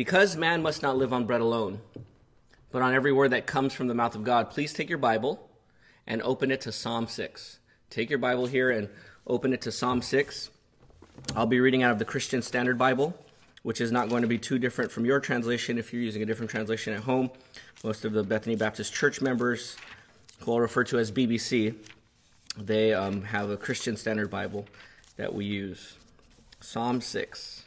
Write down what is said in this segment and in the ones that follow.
Because man must not live on bread alone, but on every word that comes from the mouth of God, please take your Bible and open it to Psalm 6. Take your Bible here and open it to Psalm 6. I'll be reading out of the Christian Standard Bible, which is not going to be too different from your translation if you're using a different translation at home. Most of the Bethany Baptist Church members, who I'll refer to as BBC, they um, have a Christian Standard Bible that we use. Psalm 6.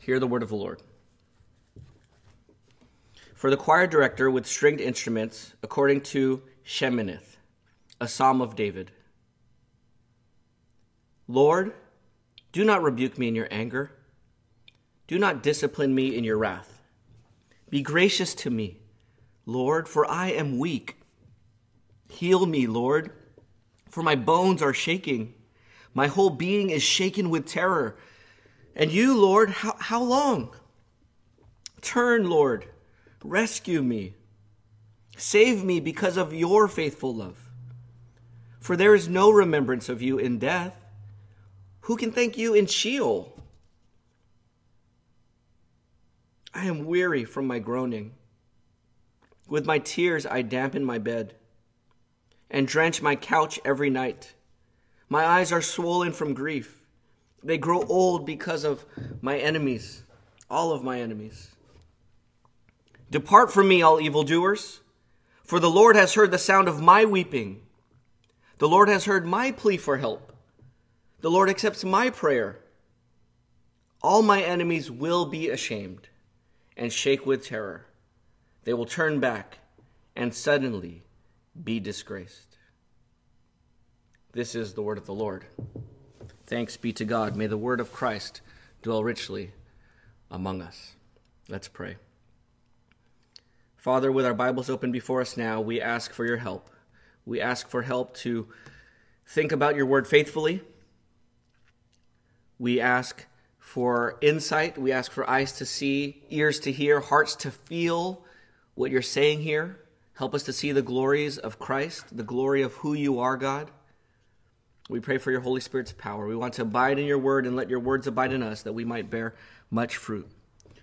Hear the word of the Lord. For the choir director with stringed instruments, according to Sheminith, a psalm of David. Lord, do not rebuke me in your anger. Do not discipline me in your wrath. Be gracious to me, Lord, for I am weak. Heal me, Lord, for my bones are shaking. My whole being is shaken with terror. And you, Lord, how, how long? Turn, Lord, rescue me. Save me because of your faithful love. For there is no remembrance of you in death. Who can thank you in Sheol? I am weary from my groaning. With my tears I dampen my bed and drench my couch every night. My eyes are swollen from grief. They grow old because of my enemies, all of my enemies. Depart from me, all evildoers, for the Lord has heard the sound of my weeping. The Lord has heard my plea for help. The Lord accepts my prayer. All my enemies will be ashamed and shake with terror. They will turn back and suddenly be disgraced. This is the word of the Lord. Thanks be to God. May the word of Christ dwell richly among us. Let's pray. Father, with our Bibles open before us now, we ask for your help. We ask for help to think about your word faithfully. We ask for insight. We ask for eyes to see, ears to hear, hearts to feel what you're saying here. Help us to see the glories of Christ, the glory of who you are, God. We pray for your Holy Spirit's power. We want to abide in your word and let your words abide in us that we might bear much fruit.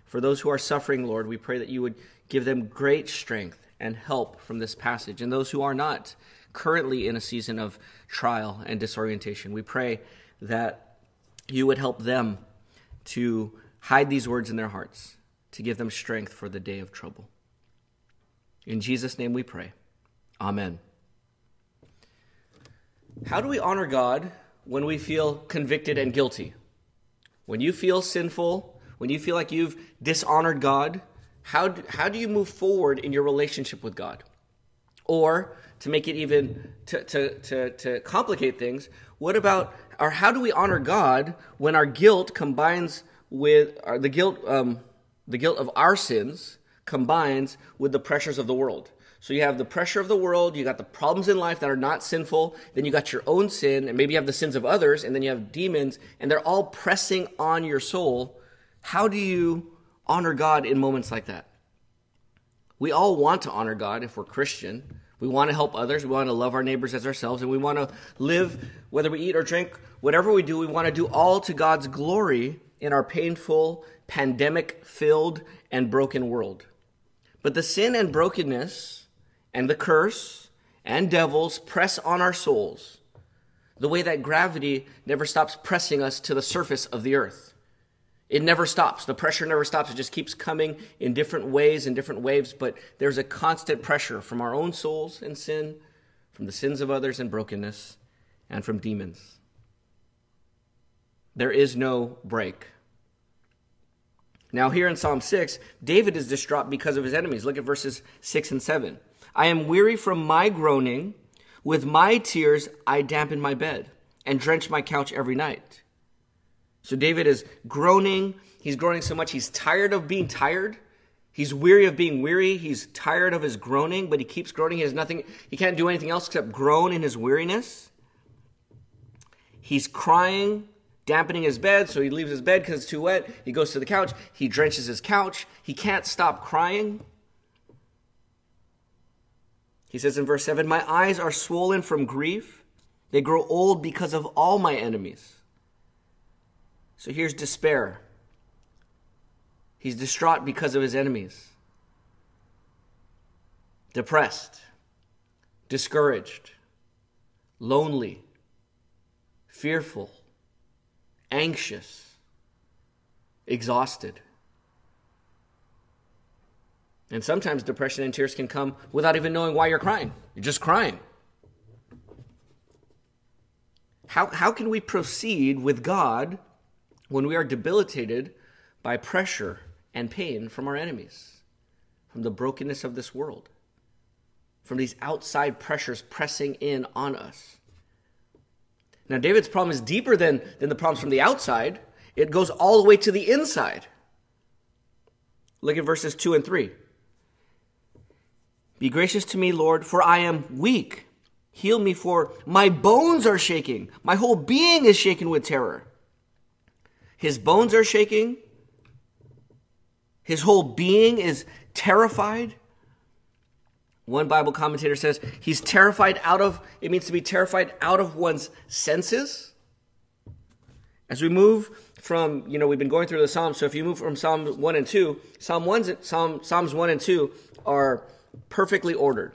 For those who are suffering, Lord, we pray that you would give them great strength and help from this passage. And those who are not currently in a season of trial and disorientation, we pray that you would help them to hide these words in their hearts, to give them strength for the day of trouble. In Jesus' name we pray. Amen. How do we honor God when we feel convicted and guilty? When you feel sinful, when you feel like you've dishonored God, how do, how do you move forward in your relationship with God? Or to make it even to, to, to, to complicate things, what about or how do we honor God when our guilt combines with uh, the guilt um, the guilt of our sins combines with the pressures of the world. So you have the pressure of the world, you got the problems in life that are not sinful, then you got your own sin, and maybe you have the sins of others, and then you have demons, and they're all pressing on your soul. How do you honor God in moments like that? We all want to honor God if we're Christian. We want to help others. We want to love our neighbors as ourselves. And we want to live, whether we eat or drink, whatever we do, we want to do all to God's glory in our painful, pandemic filled, and broken world. But the sin and brokenness and the curse and devils press on our souls the way that gravity never stops pressing us to the surface of the earth. It never stops. The pressure never stops. It just keeps coming in different ways and different waves, but there's a constant pressure from our own souls and sin, from the sins of others and brokenness, and from demons. There is no break. Now, here in Psalm 6, David is distraught because of his enemies. Look at verses 6 and 7. I am weary from my groaning. With my tears, I dampen my bed and drench my couch every night. So, David is groaning. He's groaning so much, he's tired of being tired. He's weary of being weary. He's tired of his groaning, but he keeps groaning. He has nothing, he can't do anything else except groan in his weariness. He's crying dampening his bed, so he leaves his bed because it's too wet. He goes to the couch. He drenches his couch. He can't stop crying. He says in verse 7 My eyes are swollen from grief. They grow old because of all my enemies. So here's despair. He's distraught because of his enemies, depressed, discouraged, lonely, fearful, anxious, exhausted. And sometimes depression and tears can come without even knowing why you're crying. You're just crying. How, how can we proceed with God when we are debilitated by pressure and pain from our enemies, from the brokenness of this world, from these outside pressures pressing in on us? Now, David's problem is deeper than, than the problems from the outside, it goes all the way to the inside. Look at verses 2 and 3. Be gracious to me, Lord, for I am weak. Heal me, for my bones are shaking. My whole being is shaken with terror. His bones are shaking. His whole being is terrified. One Bible commentator says he's terrified out of, it means to be terrified out of one's senses. As we move from, you know, we've been going through the Psalms, so if you move from Psalm 1 and 2, Psalm 1, Psalm, Psalms 1 and 2 are perfectly ordered.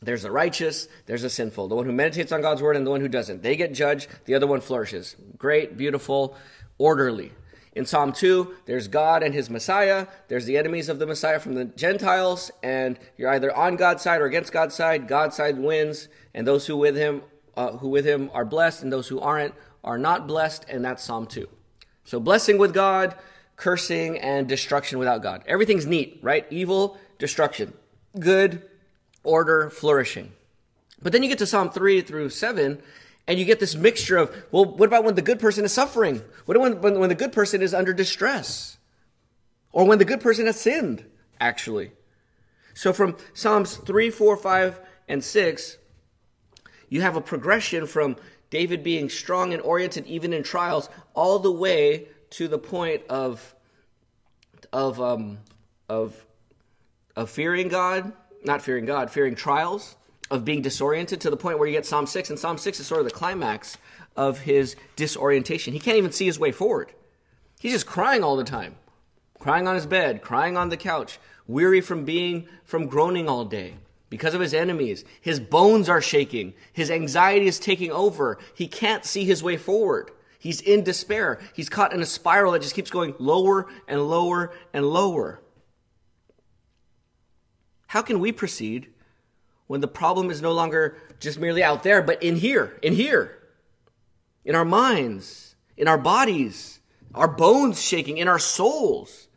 There's the righteous, there's the sinful. The one who meditates on God's word and the one who doesn't. They get judged, the other one flourishes. Great, beautiful, orderly. In Psalm 2, there's God and his Messiah. There's the enemies of the Messiah from the Gentiles, and you're either on God's side or against God's side. God's side wins, and those who with him uh, who with him are blessed, and those who aren't are not blessed, and that's Psalm 2. So blessing with God, cursing, and destruction without God. Everything's neat, right? Evil, destruction good, order, flourishing. But then you get to Psalm 3 through 7, and you get this mixture of, well, what about when the good person is suffering? What about when, when the good person is under distress? Or when the good person has sinned, actually? So from Psalms 3, 4, 5, and 6, you have a progression from David being strong and oriented even in trials, all the way to the point of, of, um, of of fearing God, not fearing God, fearing trials, of being disoriented to the point where you get Psalm 6, and Psalm 6 is sort of the climax of his disorientation. He can't even see his way forward. He's just crying all the time, crying on his bed, crying on the couch, weary from being, from groaning all day. Because of his enemies, his bones are shaking. His anxiety is taking over. He can't see his way forward. He's in despair. He's caught in a spiral that just keeps going lower and lower and lower. How can we proceed when the problem is no longer just merely out there, but in here, in here, in our minds, in our bodies, our bones shaking, in our souls?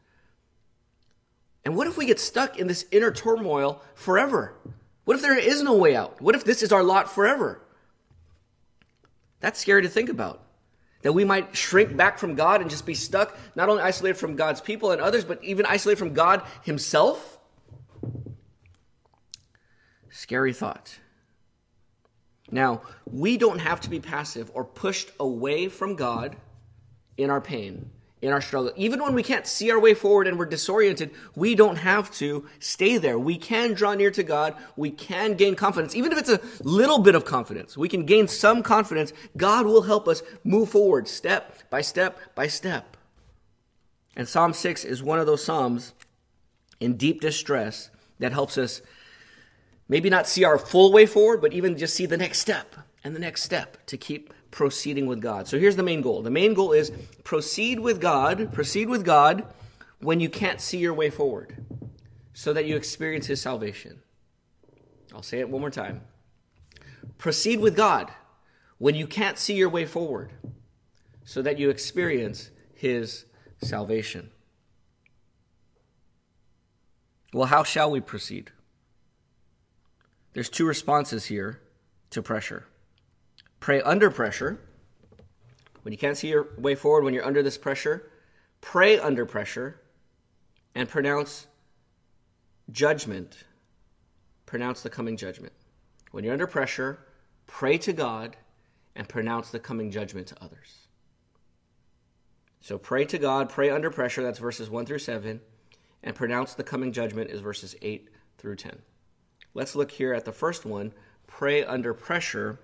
And what if we get stuck in this inner turmoil forever? What if there is no way out? What if this is our lot forever? That's scary to think about. That we might shrink back from God and just be stuck, not only isolated from God's people and others, but even isolated from God Himself? Scary thought. Now, we don't have to be passive or pushed away from God in our pain, in our struggle. Even when we can't see our way forward and we're disoriented, we don't have to stay there. We can draw near to God. We can gain confidence. Even if it's a little bit of confidence, we can gain some confidence. God will help us move forward step by step by step. And Psalm 6 is one of those Psalms in deep distress that helps us maybe not see our full way forward, but even just see the next step and the next step to keep proceeding with God. So here's the main goal. The main goal is proceed with God, proceed with God when you can't see your way forward so that you experience his salvation. I'll say it one more time. Proceed with God when you can't see your way forward so that you experience his salvation. Well, how shall we proceed? There's two responses here to pressure. Pray under pressure. When you can't see your way forward, when you're under this pressure, pray under pressure and pronounce judgment. Pronounce the coming judgment. When you're under pressure, pray to God and pronounce the coming judgment to others. So pray to God, pray under pressure, that's verses 1 through 7, and pronounce the coming judgment is verses 8 through 10. Let's look here at the first one pray under pressure,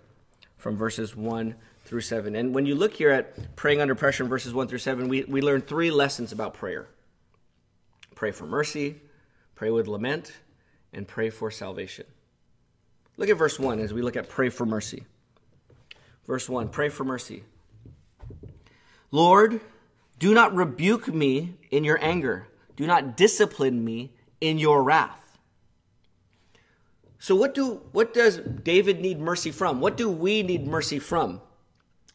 from verses 1 through 7. And when you look here at praying under pressure in verses 1 through 7, we, we learn three lessons about prayer pray for mercy, pray with lament, and pray for salvation. Look at verse 1 as we look at pray for mercy. Verse 1 Pray for mercy. Lord, do not rebuke me in your anger, do not discipline me in your wrath. So what do what does David need mercy from? What do we need mercy from?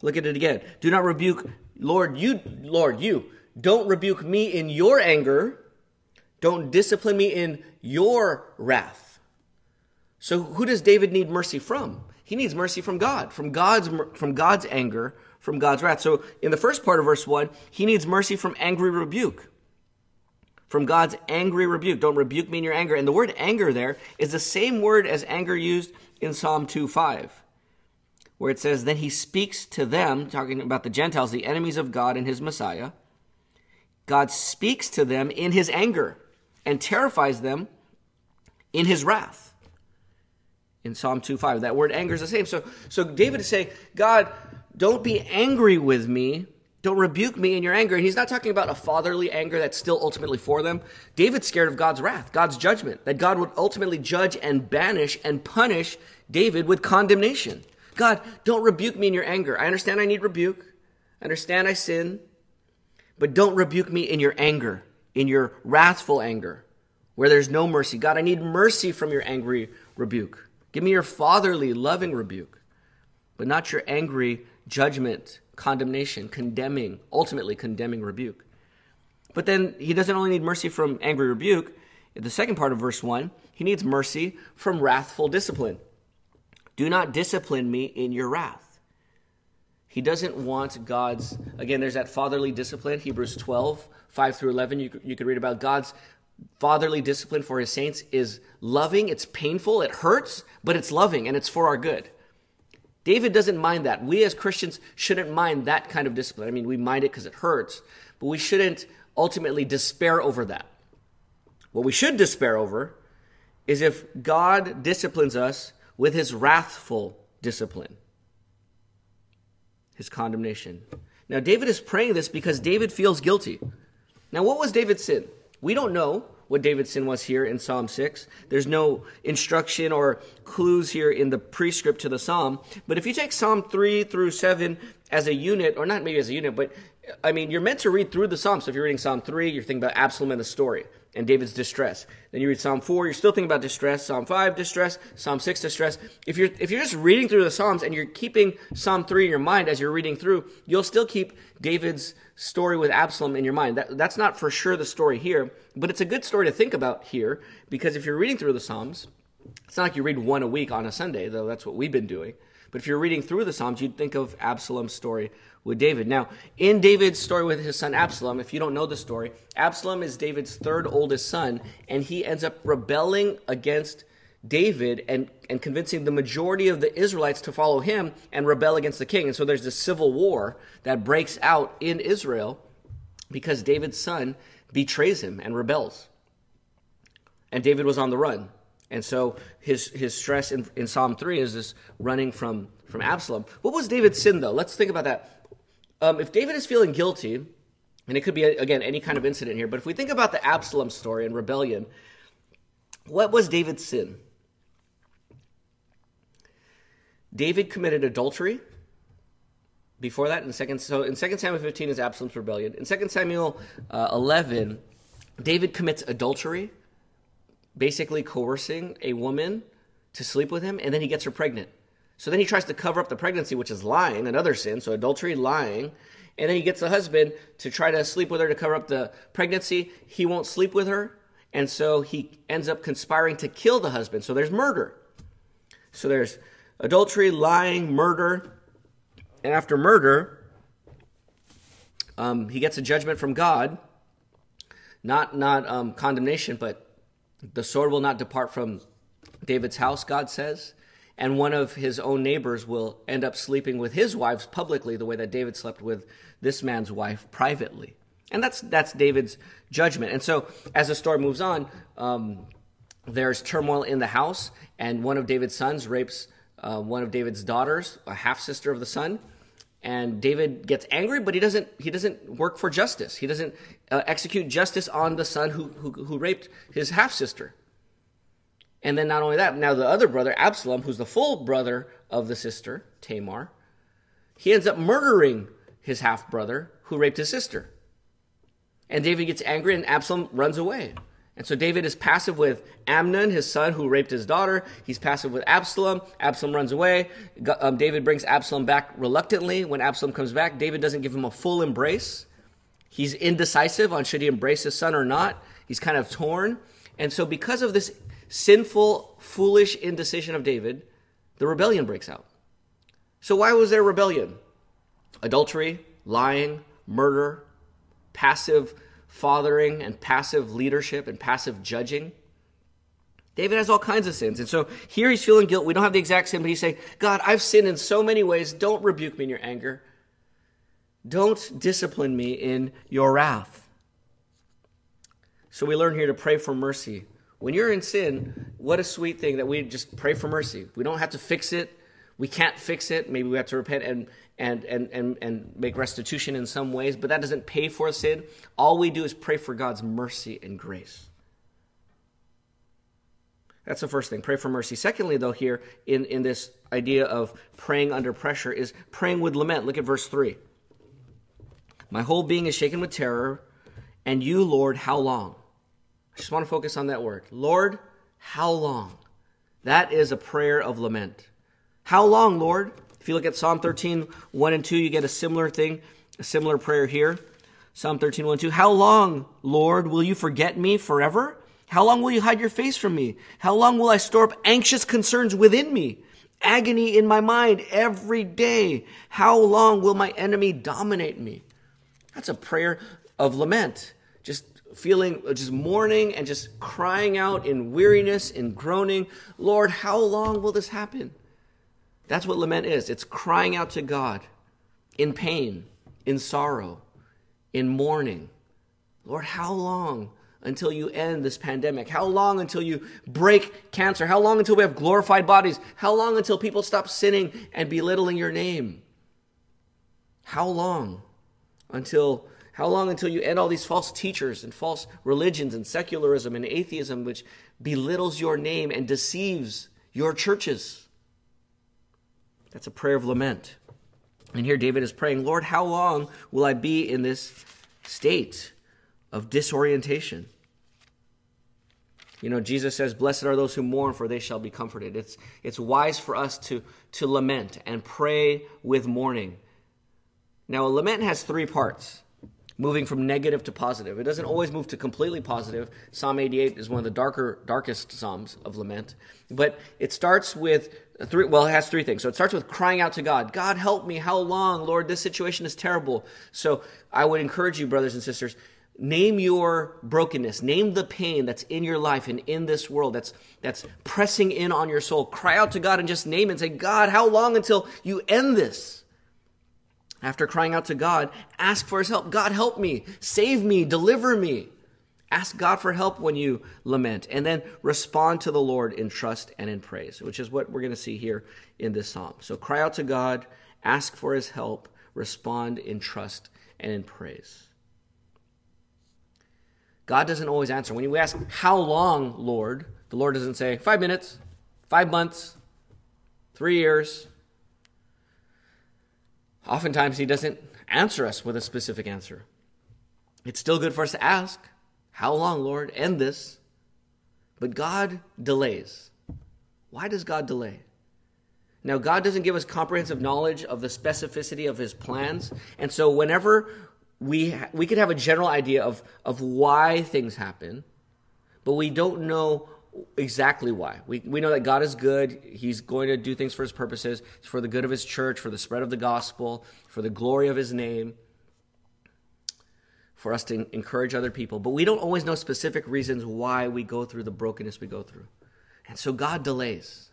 Look at it again. Do not rebuke Lord you Lord you don't rebuke me in your anger. Don't discipline me in your wrath. So who does David need mercy from? He needs mercy from God, from God's from God's anger, from God's wrath. So in the first part of verse 1, he needs mercy from angry rebuke. From God's angry rebuke. Don't rebuke me in your anger. And the word anger there is the same word as anger used in Psalm 2 5, where it says, Then he speaks to them, talking about the Gentiles, the enemies of God and his Messiah. God speaks to them in his anger and terrifies them in his wrath. In Psalm 2 5, that word anger is the same. So, so David is saying, God, don't be angry with me. Don't rebuke me in your anger. And he's not talking about a fatherly anger that's still ultimately for them. David's scared of God's wrath, God's judgment, that God would ultimately judge and banish and punish David with condemnation. God, don't rebuke me in your anger. I understand I need rebuke. I understand I sin. But don't rebuke me in your anger, in your wrathful anger, where there's no mercy. God, I need mercy from your angry rebuke. Give me your fatherly, loving rebuke, but not your angry judgment, condemnation, condemning, ultimately condemning rebuke. But then he doesn't only need mercy from angry rebuke. The second part of verse 1, he needs mercy from wrathful discipline. Do not discipline me in your wrath. He doesn't want God's, again, there's that fatherly discipline, Hebrews 12, 5 through 11. You, you could read about God's fatherly discipline for his saints is loving, it's painful, it hurts, but it's loving and it's for our good. David doesn't mind that. We as Christians shouldn't mind that kind of discipline. I mean, we mind it because it hurts, but we shouldn't ultimately despair over that. What we should despair over is if God disciplines us with his wrathful discipline, his condemnation. Now, David is praying this because David feels guilty. Now, what was David's sin? We don't know what David's sin was here in Psalm 6. There's no instruction or clues here in the prescript to the psalm. But if you take Psalm 3 through 7 as a unit, or not maybe as a unit, but I mean, you're meant to read through the psalms. So if you're reading Psalm 3, you're thinking about Absalom and the story and David's distress. Then you read Psalm 4, you're still thinking about distress. Psalm 5, distress. Psalm 6, distress. If you're, if you're just reading through the Psalms and you're keeping Psalm 3 in your mind as you're reading through, you'll still keep David's story with Absalom in your mind. That, that's not for sure the story here, but it's a good story to think about here because if you're reading through the Psalms, it's not like you read one a week on a Sunday, though that's what we've been doing. But if you're reading through the Psalms, you'd think of Absalom's story with David. Now, in David's story with his son Absalom, if you don't know the story, Absalom is David's third oldest son, and he ends up rebelling against David and, and convincing the majority of the Israelites to follow him and rebel against the king. And so there's this civil war that breaks out in Israel because David's son betrays him and rebels. And David was on the run. And so his, his stress in, in Psalm 3 is this running from, from Absalom. What was David's sin, though? Let's think about that. Um, if David is feeling guilty, and it could be, again, any kind of incident here, but if we think about the Absalom story and rebellion, what was David's sin? David committed adultery. Before that, in second, so in 2 Samuel 15 is Absalom's rebellion. In 2 Samuel uh, 11, David commits adultery, basically coercing a woman to sleep with him, and then he gets her pregnant. So then he tries to cover up the pregnancy, which is lying, another sin. So adultery, lying. And then he gets the husband to try to sleep with her to cover up the pregnancy. He won't sleep with her. And so he ends up conspiring to kill the husband. So there's murder. So there's adultery, lying, murder. And after murder, um, he gets a judgment from God. Not, not um, condemnation, but the sword will not depart from David's house, God says. And one of his own neighbors will end up sleeping with his wives publicly, the way that David slept with this man's wife privately. And that's, that's David's judgment. And so, as the story moves on, um, there's turmoil in the house, and one of David's sons rapes uh, one of David's daughters, a half sister of the son. And David gets angry, but he doesn't. He doesn't work for justice. He doesn't uh, execute justice on the son who, who, who raped his half sister. And then not only that, now the other brother, Absalom, who's the full brother of the sister, Tamar, he ends up murdering his half brother who raped his sister. And David gets angry and Absalom runs away. And so David is passive with Amnon, his son, who raped his daughter. He's passive with Absalom. Absalom runs away. Um, David brings Absalom back reluctantly. When Absalom comes back, David doesn't give him a full embrace. He's indecisive on should he embrace his son or not. He's kind of torn. And so, because of this sinful, foolish indecision of David, the rebellion breaks out. So, why was there rebellion? Adultery, lying, murder, passive fathering and passive leadership and passive judging. David has all kinds of sins. And so here he's feeling guilt. We don't have the exact sin, but he's saying, God, I've sinned in so many ways. Don't rebuke me in your anger. Don't discipline me in your wrath. So we learn here to pray for mercy. When you're in sin, what a sweet thing that we just pray for mercy. We don't have to fix it. We can't fix it. Maybe we have to repent and and, and, and, and make restitution in some ways, but that doesn't pay for sin. All we do is pray for God's mercy and grace. That's the first thing. Pray for mercy. Secondly, though, here in, in this idea of praying under pressure is praying with lament. Look at verse 3. My whole being is shaken with terror, and you, Lord, how long? I just want to focus on that word. Lord, how long? That is a prayer of lament. How long, Lord? If you look at Psalm 13, 1 and 2, you get a similar thing, a similar prayer here. Psalm 13, 1, 2. How long, Lord, will you forget me forever? How long will you hide your face from me? How long will I store up anxious concerns within me? Agony in my mind every day. How long will my enemy dominate me? That's a prayer of lament. Just feeling, just mourning and just crying out in weariness, in groaning. Lord, how long will this happen? That's what lament is it's crying out to God in pain, in sorrow, in mourning. Lord, how long until you end this pandemic? How long until you break cancer? How long until we have glorified bodies? How long until people stop sinning and belittling your name? How long until how long until you end all these false teachers and false religions and secularism and atheism which belittles your name and deceives your churches? That's a prayer of lament. And here David is praying, Lord, how long will I be in this state of disorientation? You know, Jesus says, Blessed are those who mourn, for they shall be comforted. It's, it's wise for us to, to lament and pray with mourning. Now, a lament has three parts moving from negative to positive. It doesn't always move to completely positive. Psalm 88 is one of the darker, darkest psalms of lament. But it starts with three, well, it has three things. So it starts with crying out to God God, help me. How long? Lord, this situation is terrible. So I would encourage you, brothers and sisters, name your brokenness name the pain that's in your life and in this world that's that's pressing in on your soul cry out to god and just name it and say god how long until you end this after crying out to god ask for his help god help me save me deliver me Ask God for help when you lament, and then respond to the Lord in trust and in praise, which is what we're going to see here in this psalm. So cry out to God, ask for his help, respond in trust and in praise. God doesn't always answer. When you ask, How long, Lord? the Lord doesn't say, Five minutes, five months, three years. Oftentimes, He doesn't answer us with a specific answer. It's still good for us to ask. How long, Lord? End this. But God delays. Why does God delay? Now, God doesn't give us comprehensive knowledge of the specificity of his plans. And so, whenever we, ha- we could have a general idea of, of why things happen, but we don't know exactly why. We, we know that God is good. He's going to do things for his purposes, for the good of his church, for the spread of the gospel, for the glory of his name for us to encourage other people, but we don't always know specific reasons why we go through the brokenness we go through. And so God delays.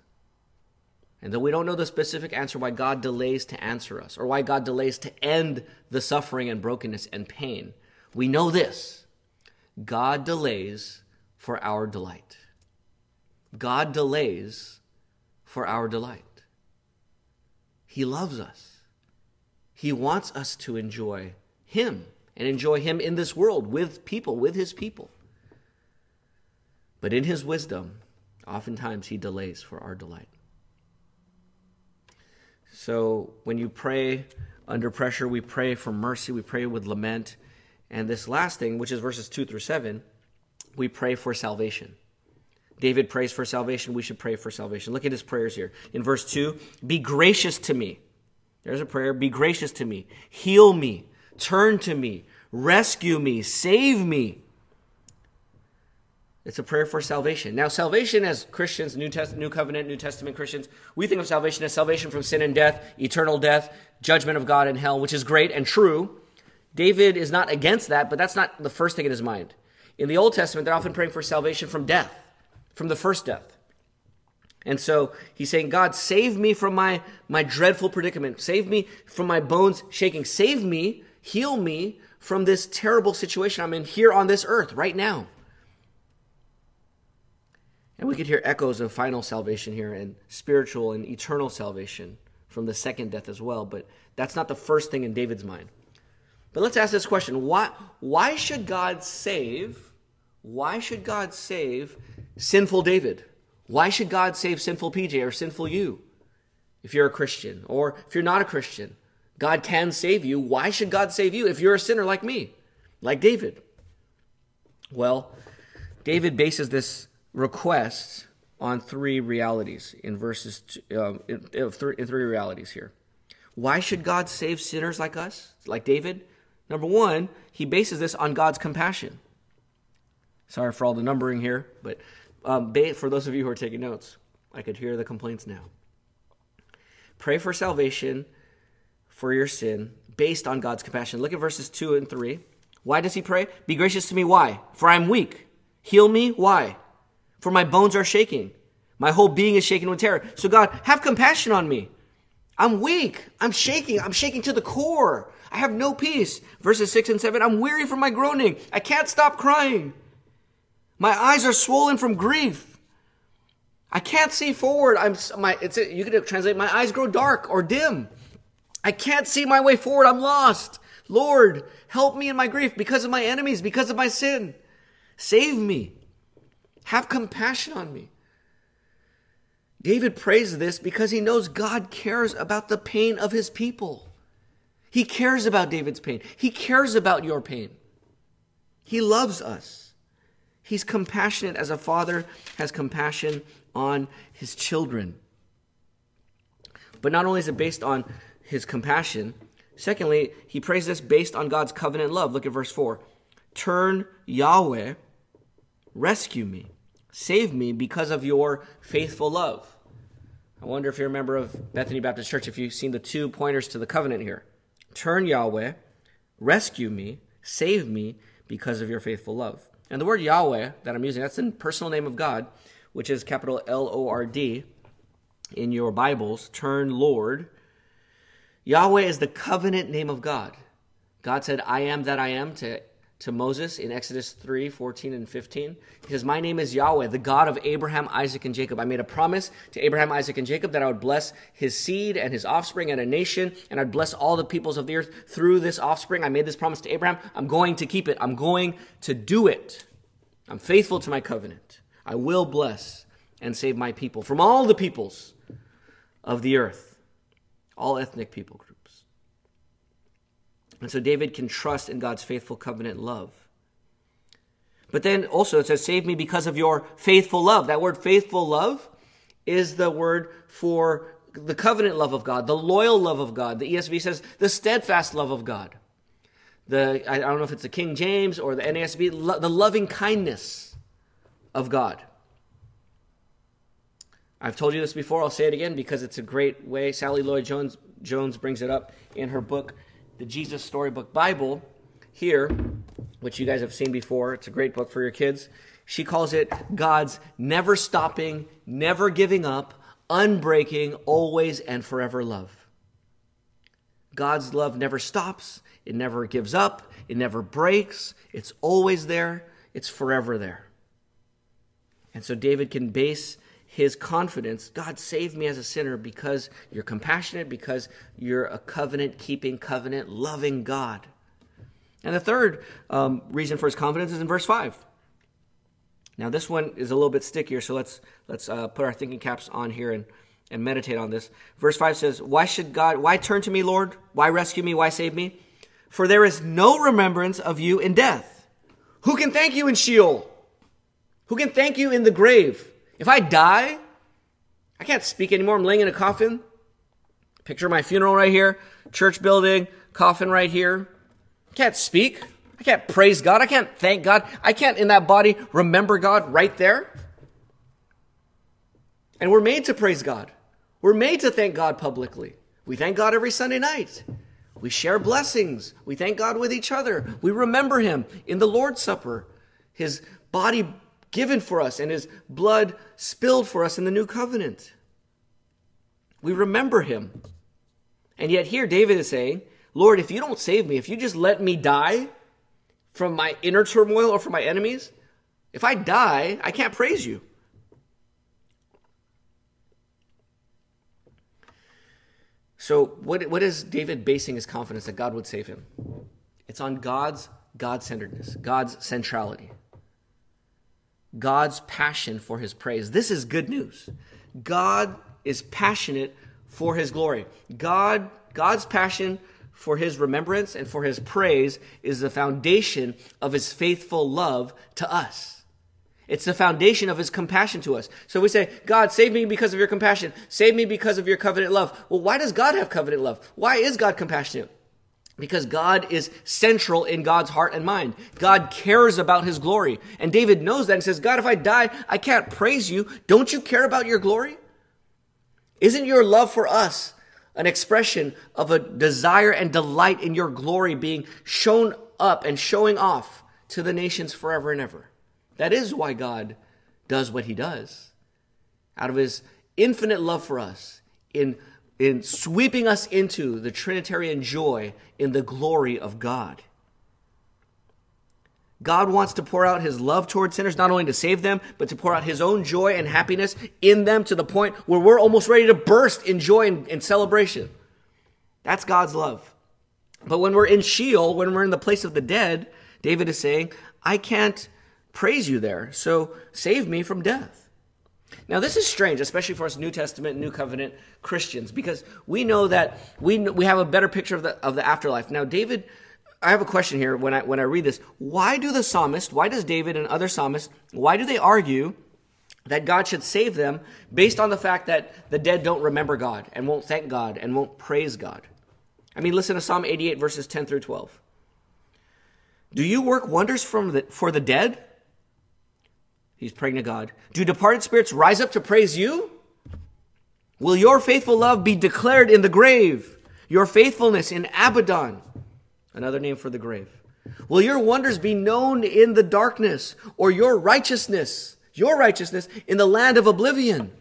And though we don't know the specific answer why God delays to answer us or why God delays to end the suffering and brokenness and pain, we know this God delays for our delight. God delays for our delight. He loves us. He wants us to enjoy Him and enjoy Him in this world with people, with His people. But in His wisdom, oftentimes He delays for our delight. So when you pray under pressure, we pray for mercy, we pray with lament. And this last thing, which is verses 2 through 7, we pray for salvation. David prays for salvation. We should pray for salvation. Look at his prayers here. In verse 2, be gracious to me. There's a prayer. Be gracious to me. Heal me. Turn to me. Rescue me. Save me. It's a prayer for salvation. Now, salvation as Christians, New, Test- New Covenant, New Testament Christians, we think of salvation as salvation from sin and death, eternal death, judgment of God and hell, which is great and true. David is not against that, but that's not the first thing in his mind. In the Old Testament, they're often praying for salvation from death, from the first death. And so he's saying, God, save me from my, my dreadful predicament. Save me from my bones shaking. Save me, heal me from this terrible situation I'm in here on this earth right now. And we could hear echoes of final salvation here and spiritual and eternal salvation from the second death as well. But that's not the first thing in David's mind. But let's ask this question why, why should God save? Why should God save sinful David? Why should God save sinful PJ or sinful you if you're a Christian? Or if you're not a Christian, God can save you. Why should God save you if you're a sinner like me, like David? Well, David bases this request on three realities in verses um, in, in, three, in three realities here. Why should God save sinners like us, like David? Number one, he bases this on God's compassion. Sorry for all the numbering here, but um, for those of you who are taking notes, I could hear the complaints now. Pray for salvation for your sin based on God's compassion. Look at verses 2 and 3. Why does he pray? Be gracious to me. Why? For I am weak. Heal me. Why? For my bones are shaking. My whole being is shaken with terror. So, God, have compassion on me. I'm weak. I'm shaking. I'm shaking to the core. I have no peace. Verses 6 and 7 I'm weary from my groaning. I can't stop crying. My eyes are swollen from grief. I can't see forward. I'm my it's you can translate my eyes grow dark or dim. I can't see my way forward. I'm lost. Lord, help me in my grief because of my enemies, because of my sin. Save me. Have compassion on me. David prays this because he knows God cares about the pain of his people. He cares about David's pain. He cares about your pain. He loves us. He's compassionate as a father has compassion on his children. But not only is it based on his compassion, secondly, he prays this based on God's covenant love. Look at verse 4. Turn Yahweh, rescue me, save me because of your faithful love. I wonder if you're a member of Bethany Baptist Church, if you've seen the two pointers to the covenant here. Turn Yahweh, rescue me, save me because of your faithful love. And the word Yahweh that I'm using, that's the personal name of God, which is capital L O R D in your Bibles. Turn Lord. Yahweh is the covenant name of God. God said, I am that I am to to Moses in Exodus 3 14 and 15. He says, My name is Yahweh, the God of Abraham, Isaac, and Jacob. I made a promise to Abraham, Isaac, and Jacob that I would bless his seed and his offspring and a nation, and I'd bless all the peoples of the earth through this offspring. I made this promise to Abraham. I'm going to keep it. I'm going to do it. I'm faithful to my covenant. I will bless and save my people from all the peoples of the earth, all ethnic people. And so David can trust in God's faithful covenant love. But then also it says, Save me because of your faithful love. That word faithful love is the word for the covenant love of God, the loyal love of God. The ESV says the steadfast love of God. The, I don't know if it's the King James or the NASB, lo- the loving kindness of God. I've told you this before, I'll say it again because it's a great way. Sally Lloyd Jones, Jones brings it up in her book, the Jesus Storybook Bible here, which you guys have seen before. It's a great book for your kids. She calls it God's never stopping, never giving up, unbreaking, always and forever love. God's love never stops, it never gives up, it never breaks, it's always there, it's forever there. And so David can base his confidence God saved me as a sinner because you're compassionate, because you're a covenant keeping, covenant loving God. And the third um, reason for his confidence is in verse 5. Now, this one is a little bit stickier, so let's, let's uh, put our thinking caps on here and, and meditate on this. Verse 5 says, Why should God, why turn to me, Lord? Why rescue me? Why save me? For there is no remembrance of you in death. Who can thank you in Sheol? Who can thank you in the grave? If I die, I can't speak anymore. I'm laying in a coffin. Picture my funeral right here, church building, coffin right here. I can't speak. I can't praise God. I can't thank God. I can't, in that body, remember God right there. And we're made to praise God. We're made to thank God publicly. We thank God every Sunday night. We share blessings. We thank God with each other. We remember Him in the Lord's Supper, His body given for us and His blood spilled for us in the new covenant. We remember Him. And yet, here David is saying, Lord, if you don't save me, if you just let me die from my inner turmoil or from my enemies, if I die, I can't praise you. So, what, what is David basing his confidence that God would save him? It's on God's God centeredness, God's centrality, God's passion for his praise. This is good news. God is passionate for his glory. God, God's passion for his remembrance and for his praise is the foundation of his faithful love to us. It's the foundation of his compassion to us. So we say, God, save me because of your compassion. Save me because of your covenant love. Well, why does God have covenant love? Why is God compassionate? Because God is central in God's heart and mind. God cares about his glory. And David knows that and says, God, if I die, I can't praise you. Don't you care about your glory? Isn't your love for us an expression of a desire and delight in your glory being shown up and showing off to the nations forever and ever? That is why God does what he does. Out of his infinite love for us, in, in sweeping us into the Trinitarian joy in the glory of God. God wants to pour out his love towards sinners, not only to save them, but to pour out his own joy and happiness in them to the point where we're almost ready to burst in joy and, and celebration. That's God's love. But when we're in Sheol, when we're in the place of the dead, David is saying, I can't praise you there. So save me from death. Now, this is strange, especially for us New Testament, New Covenant Christians, because we know that we, we have a better picture of the, of the afterlife. Now, David, I have a question here when I, when I read this. Why do the psalmist, why does David and other psalmists, why do they argue that God should save them based on the fact that the dead don't remember God and won't thank God and won't praise God? I mean, listen to Psalm 88, verses 10 through 12. Do you work wonders from the, for the dead? He's praying to God. Do departed spirits rise up to praise you? Will your faithful love be declared in the grave? Your faithfulness in Abaddon, another name for the grave. Will your wonders be known in the darkness, or your righteousness, your righteousness in the land of oblivion?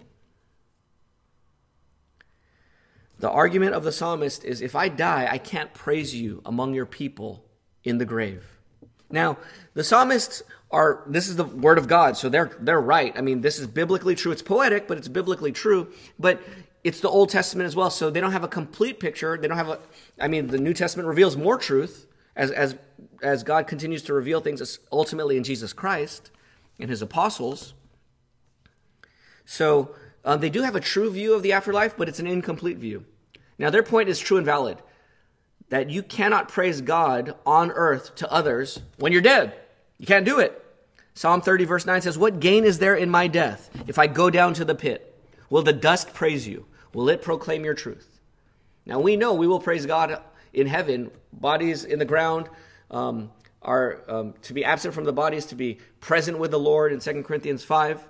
The argument of the psalmist is if I die, I can't praise you among your people in the grave. Now, the psalmists are this is the word of God, so they're they're right. I mean, this is biblically true. It's poetic, but it's biblically true. But it's the Old Testament as well, so they don't have a complete picture. They don't have a. I mean, the New Testament reveals more truth as as as God continues to reveal things ultimately in Jesus Christ and His apostles. So um, they do have a true view of the afterlife, but it's an incomplete view. Now, their point is true and valid that you cannot praise God on earth to others when you're dead. You can't do it. Psalm 30, verse 9 says, What gain is there in my death if I go down to the pit? Will the dust praise you? Will it proclaim your truth? Now we know we will praise God in heaven. Bodies in the ground um, are um, to be absent from the bodies, to be present with the Lord in 2 Corinthians 5.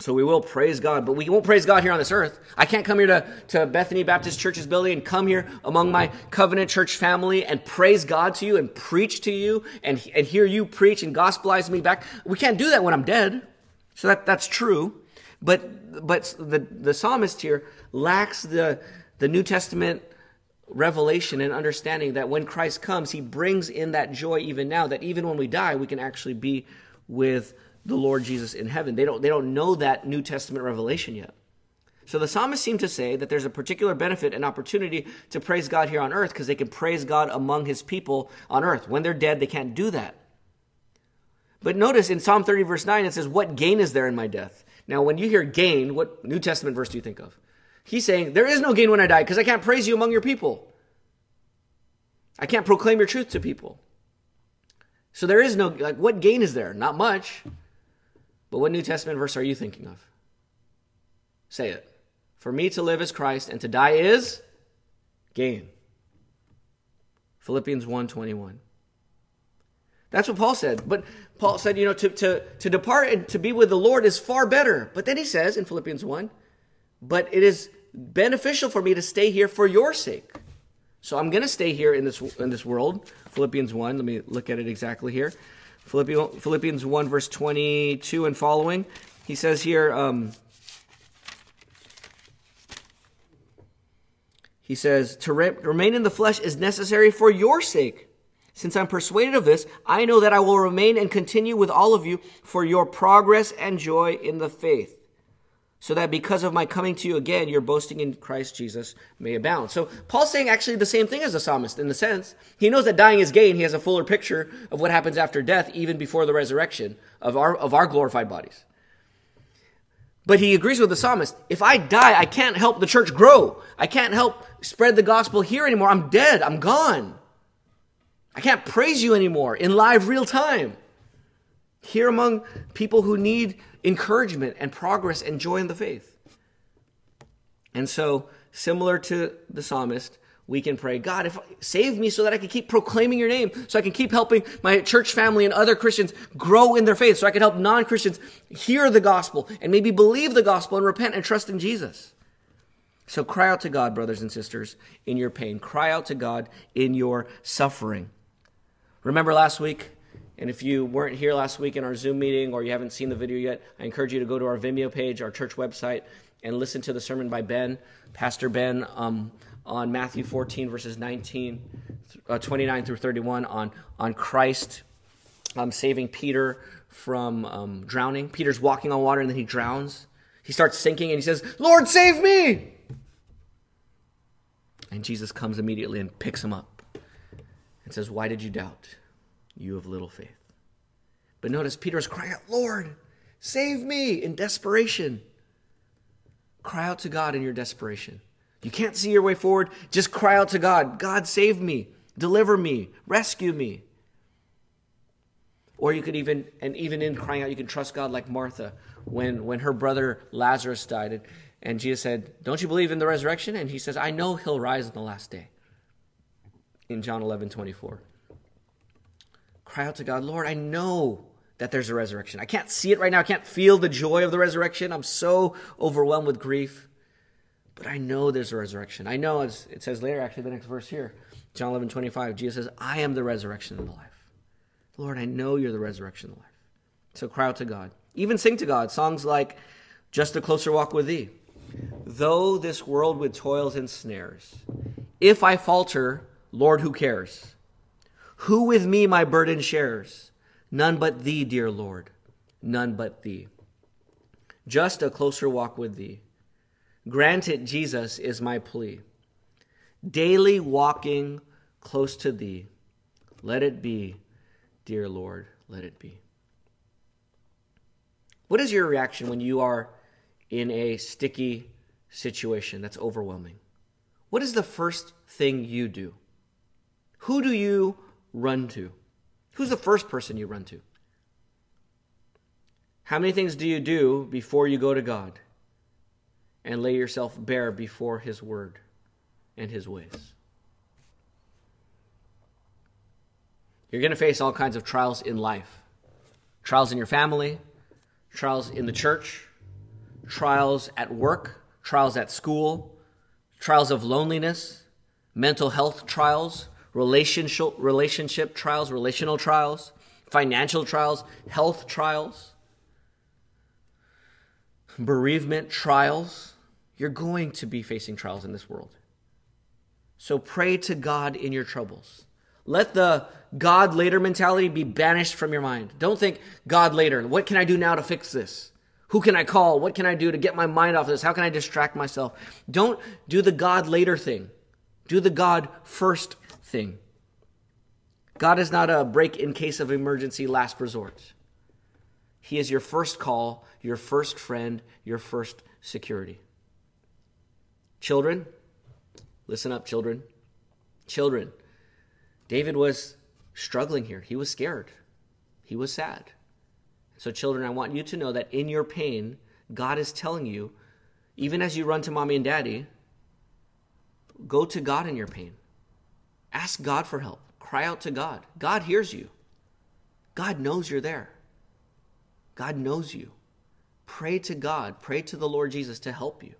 So we will praise God, but we won't praise God here on this earth. I can't come here to, to Bethany Baptist Church's building and come here among my covenant church family and praise God to you and preach to you and, and hear you preach and gospelize me back. We can't do that when I'm dead. So that, that's true. But, but the, the psalmist here lacks the, the New Testament revelation and understanding that when Christ comes, he brings in that joy even now, that even when we die, we can actually be with the Lord Jesus in heaven. They don't, they don't know that New Testament revelation yet. So the psalmist seem to say that there's a particular benefit and opportunity to praise God here on earth because they can praise God among his people on earth. When they're dead, they can't do that. But notice in Psalm 30, verse 9, it says, What gain is there in my death? Now, when you hear gain, what New Testament verse do you think of? He's saying, There is no gain when I die because I can't praise you among your people. I can't proclaim your truth to people. So there is no, like, what gain is there? Not much. But what New Testament verse are you thinking of? Say it. For me to live is Christ and to die is gain. Philippians 1:21. That's what Paul said. But Paul said, you know, to, to, to depart and to be with the Lord is far better. But then he says in Philippians 1, but it is beneficial for me to stay here for your sake. So I'm going to stay here in this in this world. Philippians 1, let me look at it exactly here. Philippians 1 verse 22 and following. He says here um, He says, To re- remain in the flesh is necessary for your sake. Since I'm persuaded of this, I know that I will remain and continue with all of you for your progress and joy in the faith, so that because of my coming to you again, your boasting in Christ Jesus may abound. So Paul's saying actually the same thing as the psalmist in the sense he knows that dying is gain. He has a fuller picture of what happens after death, even before the resurrection of our, of our glorified bodies. But he agrees with the psalmist. If I die, I can't help the church grow. I can't help spread the gospel here anymore. I'm dead. I'm gone. I can't praise you anymore in live real time. Here among people who need encouragement and progress and joy in the faith. And so, similar to the psalmist, we can pray, God, if save me so that I can keep proclaiming your name, so I can keep helping my church family and other Christians grow in their faith, so I can help non-Christians hear the gospel and maybe believe the gospel and repent and trust in Jesus. So cry out to God, brothers and sisters, in your pain. Cry out to God in your suffering. Remember last week? And if you weren't here last week in our Zoom meeting or you haven't seen the video yet, I encourage you to go to our Vimeo page, our church website, and listen to the sermon by Ben, Pastor Ben, um, on Matthew 14, verses 19, uh, 29 through 31, on, on Christ um, saving Peter from um, drowning. Peter's walking on water and then he drowns. He starts sinking and he says, Lord, save me! And Jesus comes immediately and picks him up and says, Why did you doubt? You have little faith. But notice Peter is crying out, Lord, save me in desperation. Cry out to God in your desperation. You can't see your way forward, just cry out to God God, save me, deliver me, rescue me. Or you could even, and even in crying out, you can trust God like Martha when, when her brother Lazarus died. And, and Jesus said, Don't you believe in the resurrection? And he says, I know he'll rise in the last day in John 11 24. Cry out to God, Lord, I know that there's a resurrection. I can't see it right now. I can't feel the joy of the resurrection. I'm so overwhelmed with grief. But I know there's a resurrection. I know, as it says later, actually, the next verse here, John 11 25, Jesus says, I am the resurrection and the life. Lord, I know you're the resurrection and the life. So cry out to God. Even sing to God songs like Just a Closer Walk with Thee. Though this world with toils and snares, if I falter, Lord, who cares? Who with me my burden shares? None but thee, dear Lord, none but thee. Just a closer walk with thee. Grant it, Jesus, is my plea. Daily walking close to thee. Let it be, dear Lord, let it be. What is your reaction when you are in a sticky situation that's overwhelming? What is the first thing you do? Who do you run to? Who's the first person you run to? How many things do you do before you go to God and lay yourself bare before His Word and His ways? You're going to face all kinds of trials in life trials in your family, trials in the church, trials at work, trials at school, trials of loneliness, mental health trials, relationship, relationship trials, relational trials, financial trials, health trials, bereavement trials. You're going to be facing trials in this world. So pray to God in your troubles. Let the God later mentality be banished from your mind. Don't think God later. What can I do now to fix this? Who can I call? What can I do to get my mind off this? How can I distract myself? Don't do the God later thing. Do the God first thing. God is not a break in case of emergency last resort. He is your first call, your first friend, your first security. Children, listen up, children. Children, David was struggling here. He was scared. He was sad. So, children, I want you to know that in your pain, God is telling you, even as you run to mommy and daddy, go to God in your pain. Ask God for help. Cry out to God. God hears you. God knows you're there. God knows you. Pray to God. Pray to the Lord Jesus to help you.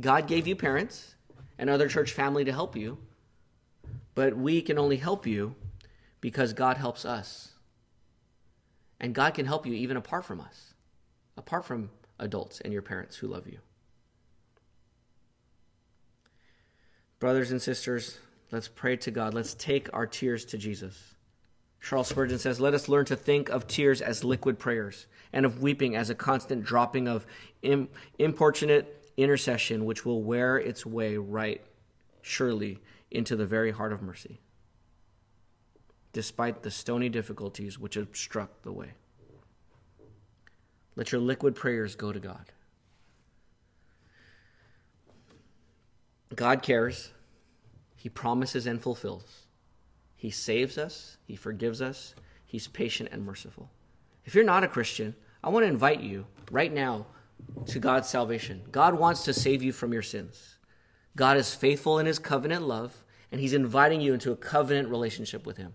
God gave you parents and other church family to help you, but we can only help you because God helps us. And God can help you even apart from us, apart from adults and your parents who love you. Brothers and sisters, let's pray to God. Let's take our tears to Jesus. Charles Spurgeon says, Let us learn to think of tears as liquid prayers, and of weeping as a constant dropping of importunate intercession, which will wear its way right, surely, into the very heart of mercy despite the stony difficulties which obstruct the way. Let your liquid prayers go to God. God cares. He promises and fulfills. He saves us. He forgives us. He's patient and merciful. If you're not a Christian, I want to invite you right now to God's salvation. God wants to save you from your sins. God is faithful in his covenant love, and he's inviting you into a covenant relationship with him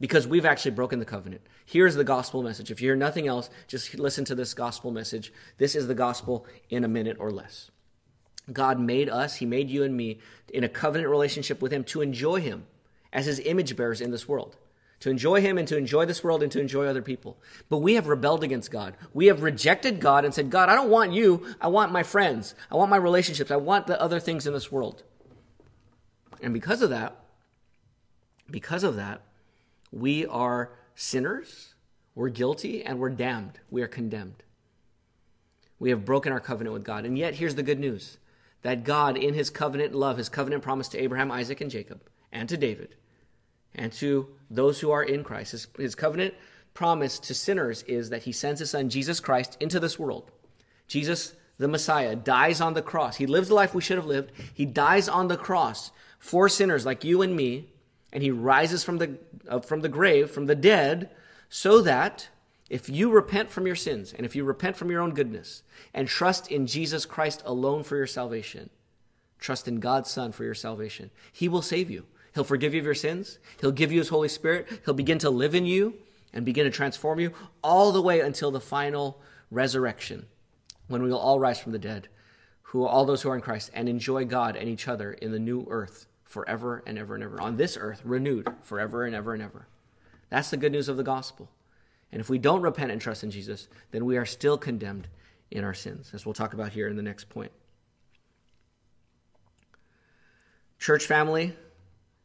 because we've actually broken the covenant. Here's the gospel message. If you hear nothing else, just listen to this gospel message. This is the gospel in a minute or less. God made us, He made you and me in a covenant relationship with Him to enjoy Him as His image bearers in this world. To enjoy Him and to enjoy this world and to enjoy other people. But we have rebelled against God. We have rejected God and said, God, I don't want you. I want my friends. I want my relationships. I want the other things in this world. And because of that, because of that, we are sinners, we're guilty, and we're damned. We are condemned. We have broken our covenant with God. And yet, here's the good news that God, in his covenant love, his covenant promise to Abraham, Isaac, and Jacob, and to David, and to those who are in Christ, his, his covenant promise to sinners is that he sends his son, Jesus Christ, into this world. Jesus, the Messiah, dies on the cross. He lives the life we should have lived. He dies on the cross for sinners like you and me and he rises from the, uh, from the grave, from the dead, so that if you repent from your sins and if you repent from your own goodness and trust in Jesus Christ alone for your salvation, trust in God's Son for your salvation, he will save you. He'll forgive you of your sins. He'll give you his Holy Spirit. He'll begin to live in you and begin to transform you all the way until the final resurrection when we will all rise from the dead, who all those who are in Christ and enjoy God and each other in the new earth forever and ever and ever. On this earth, renewed forever and ever and ever. That's the good news of the gospel. And if we don't repent and trust in Jesus, then we are still condemned in our sins, as we'll talk about here in the next point. Church family,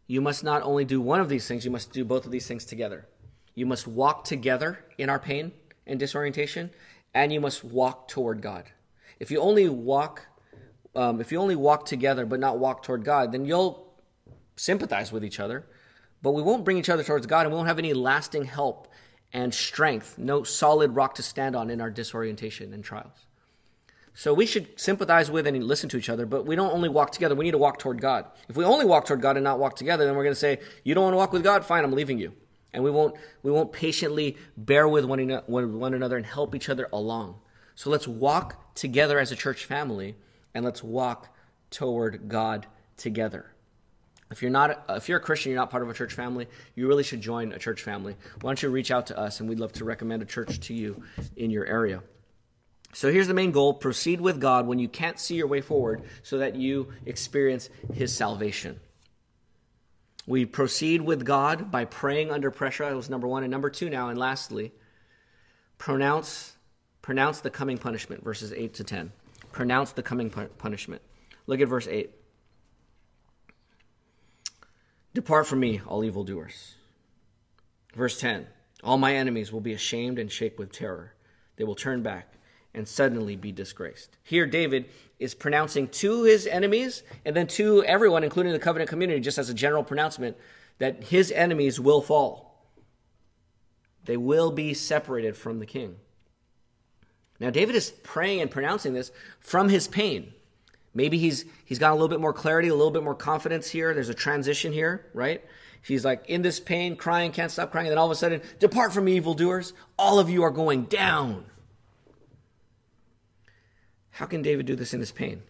you must not only do one of these things, you must do both of these things together. You must walk together in our pain and disorientation, and you must walk toward God. If you only walk, um, if you only walk together but not walk toward God, then you'll sympathize with each other, but we won't bring each other towards God and we won't have any lasting help and strength, no solid rock to stand on in our disorientation and trials. So we should sympathize with and listen to each other, but we don't only walk together, we need to walk toward God. If we only walk toward God and not walk together, then we're going to say, You don't want to walk with God? Fine, I'm leaving you. And we won't, we won't patiently bear with one, one another and help each other along. So let's walk together as a church family and let's walk toward God together. If you're not, uh, if you're a Christian, you're not part of a church family, you really should join a church family. Why don't you reach out to us, and we'd love to recommend a church to you in your area. So here's the main goal proceed with God when you can't see your way forward so that you experience His salvation. We proceed with God by praying under pressure. That was number one. And number two now, and lastly, pronounce, pronounce the coming punishment, verses 8 to 10. Pronounce the coming punishment. Look at verse 8. Depart from me, all evildoers. Verse 10 All my enemies will be ashamed and shake with terror. They will turn back and suddenly be disgraced. Here, David is pronouncing to his enemies and then to everyone, including the covenant community, just as a general pronouncement, that his enemies will fall. They will be separated from the king. Now, David is praying and pronouncing this from his pain. Maybe he's he's got a little bit more clarity, a little bit more confidence here. There's a transition here, right? He's like in this pain, crying, can't stop crying, and then all of a sudden, depart from me, evildoers. All of you are going down. How can David do this in his pain?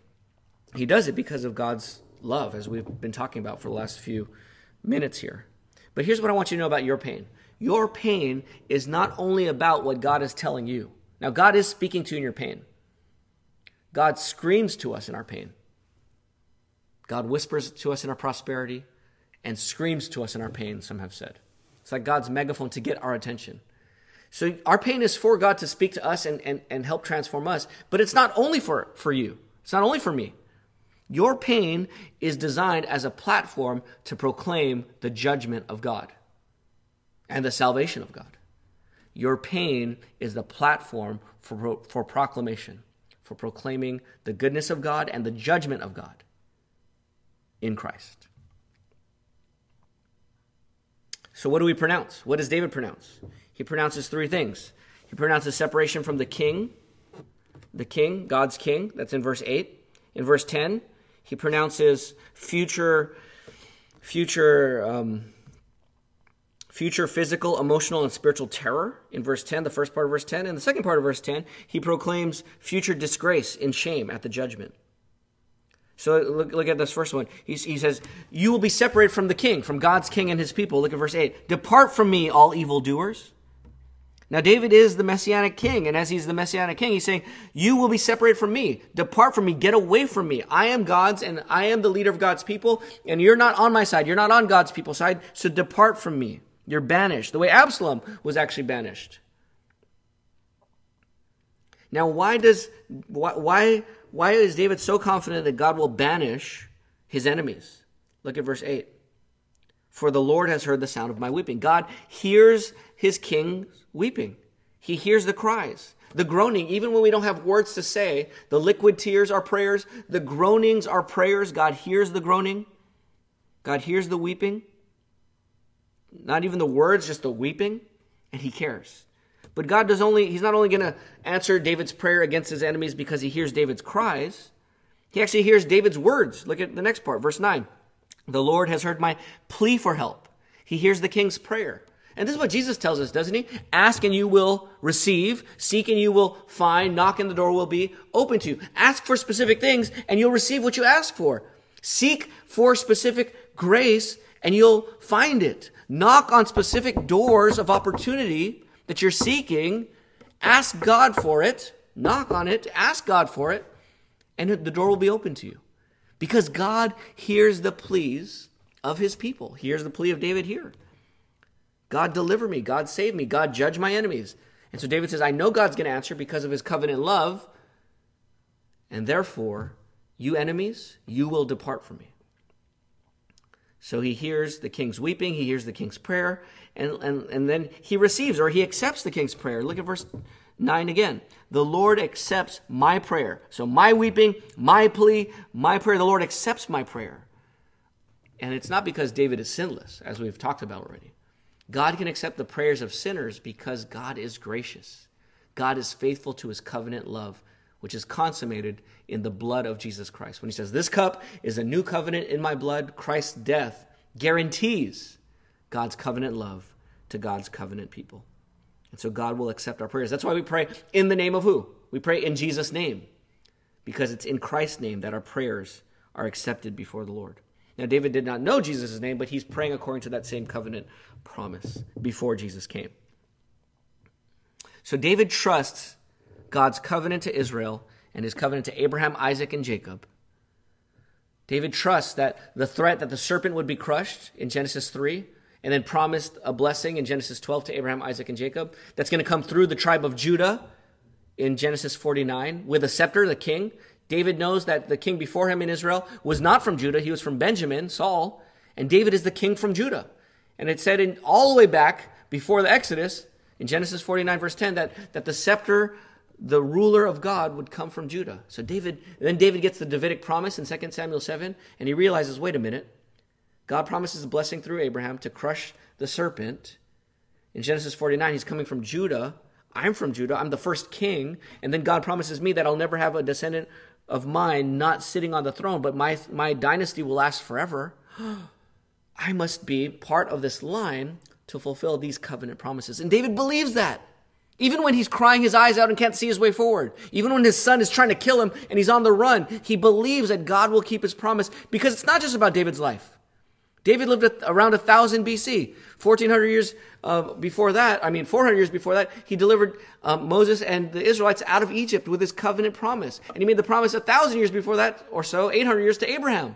He does it because of God's love, as we've been talking about for the last few minutes here. But here's what I want you to know about your pain your pain is not only about what God is telling you. Now, God is speaking to you in your pain. God screams to us in our pain. God whispers to us in our prosperity and screams to us in our pain, some have said. It's like God's megaphone to get our attention. So our pain is for God to speak to us and, and, and help transform us. But it's not only for, for you, it's not only for me. Your pain is designed as a platform to proclaim the judgment of God and the salvation of God. Your pain is the platform for, for proclamation, for proclaiming the goodness of God and the judgment of God in Christ. So, what do we pronounce? What does David pronounce? he pronounces three things. He pronounces separation from the king, the king, God's king. That's in verse 8. In verse 10, he pronounces future, future, um, future physical, emotional, and spiritual terror in verse 10, the first part of verse 10. And the second part of verse 10, he proclaims future disgrace and shame at the judgment. So look, look at this first one. He, he says, You will be separated from the king, from God's king and his people. Look at verse 8. Depart from me, all evildoers. Now, David is the messianic king, and as he's the messianic king, he's saying, You will be separated from me. Depart from me. Get away from me. I am God's, and I am the leader of God's people, and you're not on my side. You're not on God's people's side, so depart from me. You're banished, the way Absalom was actually banished. Now, why does why why is David so confident that God will banish his enemies? Look at verse 8. For the Lord has heard the sound of my weeping. God hears his king weeping. He hears the cries, the groaning, even when we don't have words to say. The liquid tears are prayers, the groanings are prayers. God hears the groaning, God hears the weeping. Not even the words, just the weeping, and he cares. But God does only, he's not only going to answer David's prayer against his enemies because he hears David's cries, he actually hears David's words. Look at the next part, verse 9. The Lord has heard my plea for help. He hears the king's prayer. And this is what Jesus tells us, doesn't he? Ask and you will receive. Seek and you will find. Knock and the door will be open to you. Ask for specific things and you'll receive what you ask for. Seek for specific grace and you'll find it. Knock on specific doors of opportunity that you're seeking. Ask God for it. Knock on it. Ask God for it. And the door will be open to you. Because God hears the pleas of his people. Here's the plea of David here. God deliver me. God save me. God judge my enemies. And so David says, I know God's going to answer because of his covenant love. And therefore, you enemies, you will depart from me. So he hears the king's weeping, he hears the king's prayer, and, and, and then he receives or he accepts the king's prayer. Look at verse 9 again. The Lord accepts my prayer. So my weeping, my plea, my prayer, the Lord accepts my prayer. And it's not because David is sinless, as we've talked about already. God can accept the prayers of sinners because God is gracious. God is faithful to his covenant love, which is consummated in the blood of Jesus Christ. When he says, This cup is a new covenant in my blood, Christ's death guarantees God's covenant love to God's covenant people. And so God will accept our prayers. That's why we pray in the name of who? We pray in Jesus' name, because it's in Christ's name that our prayers are accepted before the Lord. Now, David did not know Jesus' name, but he's praying according to that same covenant promise before Jesus came. So, David trusts God's covenant to Israel and his covenant to Abraham, Isaac, and Jacob. David trusts that the threat that the serpent would be crushed in Genesis 3 and then promised a blessing in Genesis 12 to Abraham, Isaac, and Jacob that's going to come through the tribe of Judah in Genesis 49 with a scepter, the king. David knows that the king before him in Israel was not from Judah, he was from Benjamin, Saul, And David is the king from Judah. And it said in all the way back before the Exodus, in Genesis 49, verse 10, that, that the scepter, the ruler of God, would come from Judah. So David, then David gets the Davidic promise in 2 Samuel 7, and he realizes, wait a minute, God promises a blessing through Abraham to crush the serpent. In Genesis 49, he's coming from Judah. I'm from Judah. I'm the first king. And then God promises me that I'll never have a descendant of mine not sitting on the throne, but my, my dynasty will last forever. I must be part of this line to fulfill these covenant promises. And David believes that. Even when he's crying his eyes out and can't see his way forward, even when his son is trying to kill him and he's on the run, he believes that God will keep his promise because it's not just about David's life. David lived around 1000 BC. 1400 years uh, before that, I mean 400 years before that, he delivered uh, Moses and the Israelites out of Egypt with his covenant promise. And he made the promise 1000 years before that or so, 800 years to Abraham.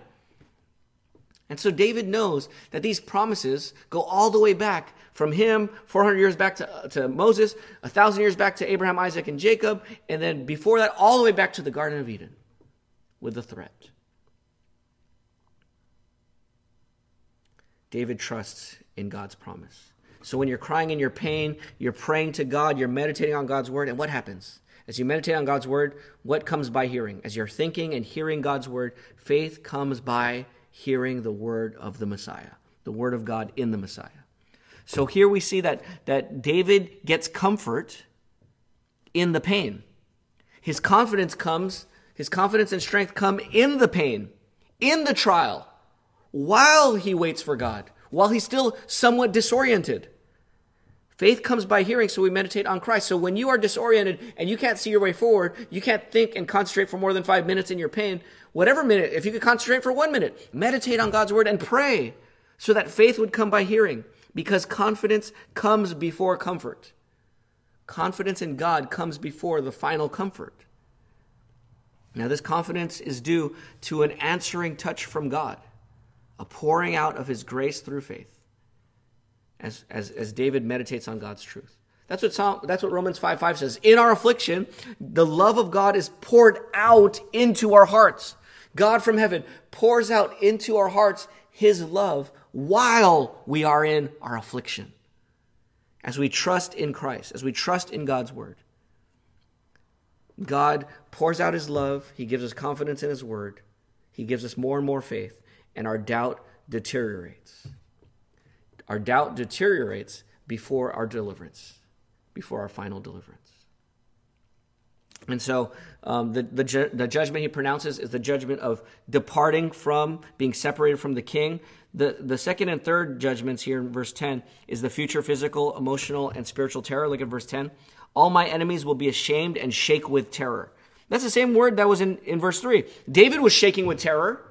And so David knows that these promises go all the way back from him, 400 years back to, uh, to Moses, 1,000 years back to Abraham, Isaac, and Jacob, and then before that, all the way back to the Garden of Eden with the threat. David trusts in God's promise. So when you're crying in your pain, you're praying to God, you're meditating on God's word, and what happens? As you meditate on God's word, what comes by hearing? As you're thinking and hearing God's word, faith comes by hearing the word of the Messiah, the word of God in the Messiah. So here we see that, that David gets comfort in the pain. His confidence comes, his confidence and strength come in the pain, in the trial, while he waits for God, while he's still somewhat disoriented. Faith comes by hearing, so we meditate on Christ. So when you are disoriented and you can't see your way forward, you can't think and concentrate for more than five minutes in your pain, whatever minute, if you could concentrate for one minute, meditate on God's word and pray so that faith would come by hearing because confidence comes before comfort. Confidence in God comes before the final comfort. Now, this confidence is due to an answering touch from God, a pouring out of his grace through faith as, as, as David meditates on God's truth. That's what, Psalm, that's what Romans 5 5 says. In our affliction, the love of God is poured out into our hearts. God from heaven pours out into our hearts his love while we are in our affliction. As we trust in Christ, as we trust in God's word. God pours out his love. He gives us confidence in his word. He gives us more and more faith, and our doubt deteriorates. Our doubt deteriorates before our deliverance, before our final deliverance. And so um, the, the, ju- the judgment he pronounces is the judgment of departing from, being separated from the king. The, the second and third judgments here in verse 10 is the future physical, emotional, and spiritual terror. Look at verse 10. All my enemies will be ashamed and shake with terror. That's the same word that was in, in verse 3. David was shaking with terror,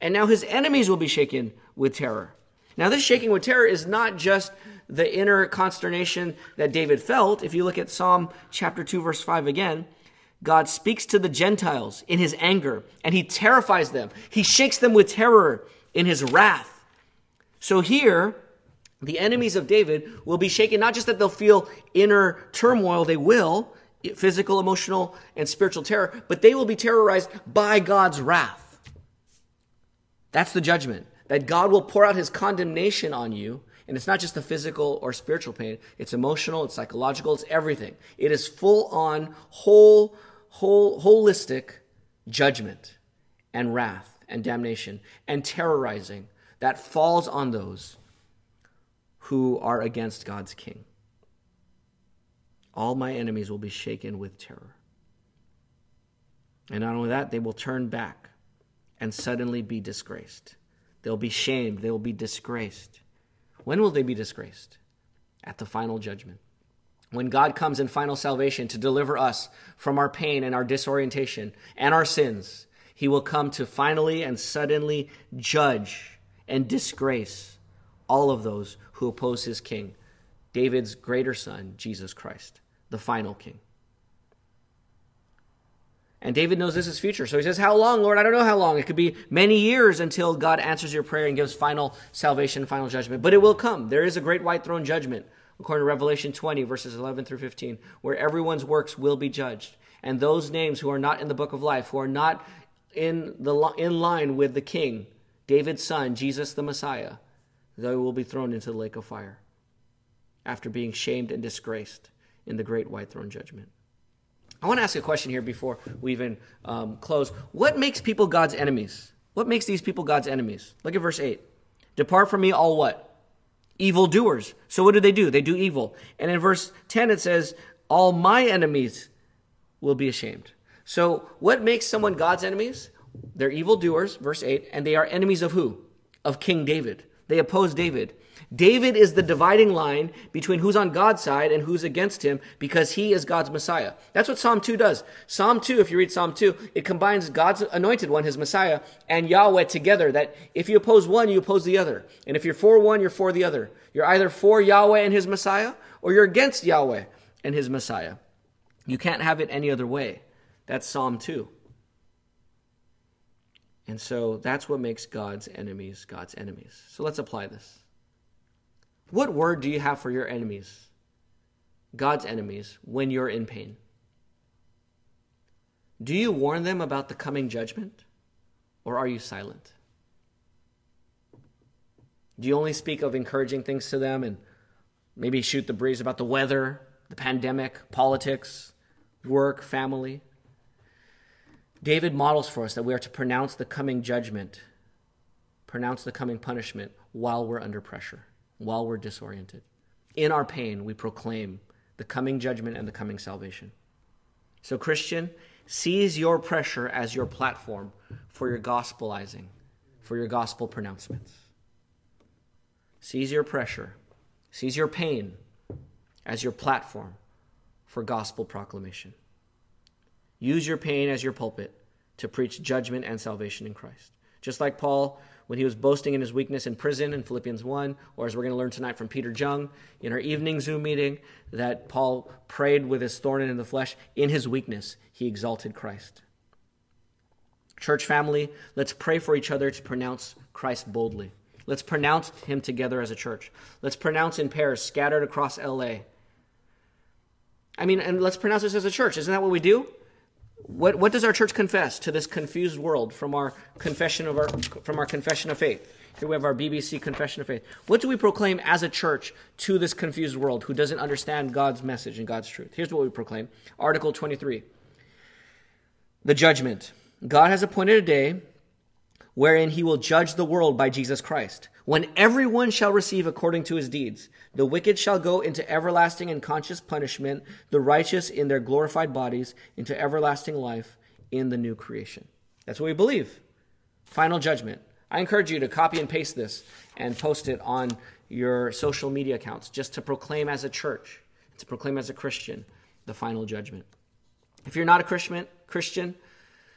and now his enemies will be shaken with terror. Now, this shaking with terror is not just the inner consternation that David felt. If you look at Psalm chapter 2, verse 5 again, God speaks to the Gentiles in his anger and he terrifies them. He shakes them with terror in his wrath. So here, the enemies of David will be shaken, not just that they'll feel inner turmoil, they will, physical, emotional, and spiritual terror, but they will be terrorized by God's wrath. That's the judgment that God will pour out his condemnation on you. And it's not just the physical or spiritual pain, it's emotional, it's psychological, it's everything. It is full on, whole, whole, holistic judgment and wrath and damnation and terrorizing that falls on those who are against God's king. All my enemies will be shaken with terror. And not only that, they will turn back and suddenly be disgraced. They'll be shamed. They will be disgraced. When will they be disgraced? At the final judgment. When God comes in final salvation to deliver us from our pain and our disorientation and our sins, he will come to finally and suddenly judge and disgrace all of those who oppose his king, David's greater son, Jesus Christ, the final king. And David knows this is future. So he says, How long, Lord? I don't know how long. It could be many years until God answers your prayer and gives final salvation, final judgment. But it will come. There is a great white throne judgment, according to Revelation 20, verses 11 through 15, where everyone's works will be judged. And those names who are not in the book of life, who are not in, the, in line with the king, David's son, Jesus the Messiah, they will be thrown into the lake of fire after being shamed and disgraced in the great white throne judgment. I want to ask a question here before we even um, close. What makes people God's enemies? What makes these people God's enemies? Look at verse 8. Depart from me, all what? Evil doers. So what do they do? They do evil. And in verse 10, it says, All my enemies will be ashamed. So what makes someone God's enemies? They're evil doers, verse 8, and they are enemies of who? Of King David. They oppose David. David is the dividing line between who's on God's side and who's against him because he is God's Messiah. That's what Psalm 2 does. Psalm 2, if you read Psalm 2, it combines God's anointed one, his Messiah, and Yahweh together. That if you oppose one, you oppose the other. And if you're for one, you're for the other. You're either for Yahweh and his Messiah or you're against Yahweh and his Messiah. You can't have it any other way. That's Psalm 2. And so that's what makes God's enemies God's enemies. So let's apply this. What word do you have for your enemies, God's enemies, when you're in pain? Do you warn them about the coming judgment, or are you silent? Do you only speak of encouraging things to them and maybe shoot the breeze about the weather, the pandemic, politics, work, family? David models for us that we are to pronounce the coming judgment, pronounce the coming punishment while we're under pressure while we're disoriented. In our pain, we proclaim the coming judgment and the coming salvation. So, Christian, seize your pressure as your platform for your gospelizing, for your gospel pronouncements. Seize your pressure, seize your pain as your platform for gospel proclamation. Use your pain as your pulpit to preach judgment and salvation in Christ. Just like Paul when he was boasting in his weakness in prison in Philippians 1, or as we're going to learn tonight from Peter Jung in our evening Zoom meeting, that Paul prayed with his thorn in the flesh. In his weakness, he exalted Christ. Church family, let's pray for each other to pronounce Christ boldly. Let's pronounce him together as a church. Let's pronounce in pairs scattered across LA. I mean, and let's pronounce this as a church. Isn't that what we do? What, what does our church confess to this confused world from our confession of our from our confession of faith? Here we have our BBC confession of faith. What do we proclaim as a church to this confused world who doesn't understand God's message and God's truth? Here's what we proclaim. Article 23. The judgment. God has appointed a day wherein he will judge the world by Jesus Christ, when everyone shall receive according to his deeds. The wicked shall go into everlasting and conscious punishment, the righteous in their glorified bodies into everlasting life in the new creation. That's what we believe. Final judgment. I encourage you to copy and paste this and post it on your social media accounts just to proclaim as a church, to proclaim as a Christian the final judgment. If you're not a Christian, Christian,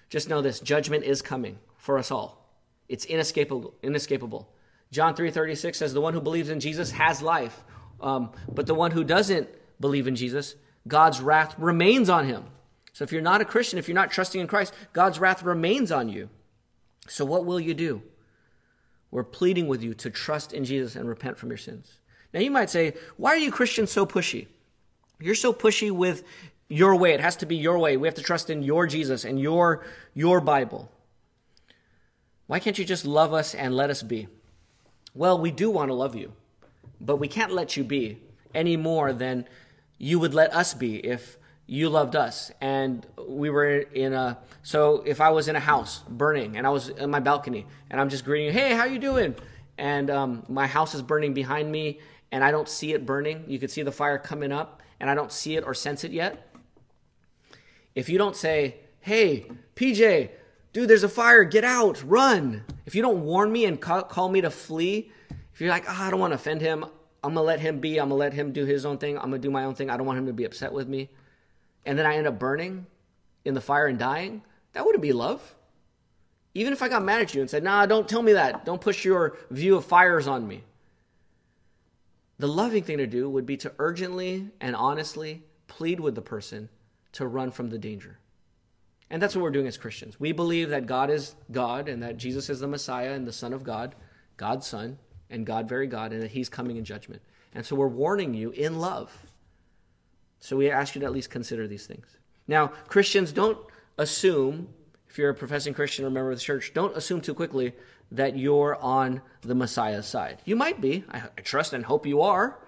just know this judgment is coming for us all. It's inescapable. inescapable. John 3:36 says the one who believes in Jesus has life. Um, but the one who doesn't believe in Jesus, God's wrath remains on him. So if you're not a Christian, if you're not trusting in Christ, God's wrath remains on you. So what will you do? We're pleading with you to trust in Jesus and repent from your sins. Now you might say, why are you Christians so pushy? You're so pushy with your way. It has to be your way. We have to trust in your Jesus and your your Bible. Why can't you just love us and let us be? Well, we do want to love you, but we can't let you be any more than you would let us be if you loved us. And we were in a so if i was in a house burning and i was in my balcony and i'm just greeting you hey how you doing? And um, my house is burning behind me and i don't see it burning. You could see the fire coming up and i don't see it or sense it yet. If you don't say hey pj dude, there's a fire, get out, run. If you don't warn me and call, me to flee, if you're like, oh, I don't want to offend him, I'm going to let him be, I'm going to let him do his own thing, I'm going to do my own thing, I don't want him to be upset with me, and then I end up burning in the fire and dying, that wouldn't be love. Even if I got mad at you and said, nah, don't tell me that, don't push your view of fires on me. The loving thing to do would be to urgently and honestly plead with the person to run from the danger. And that's what we're doing as Christians. We believe that God is God and that Jesus is the Messiah and the Son of God, God's Son, and God very God, and that He's coming in judgment. And so we're warning you in love. So we ask you to at least consider these things. Now, Christians, don't assume, if you're a professing Christian or member of the church, don't assume too quickly that you're on the Messiah's side. You might be. I trust and hope you are.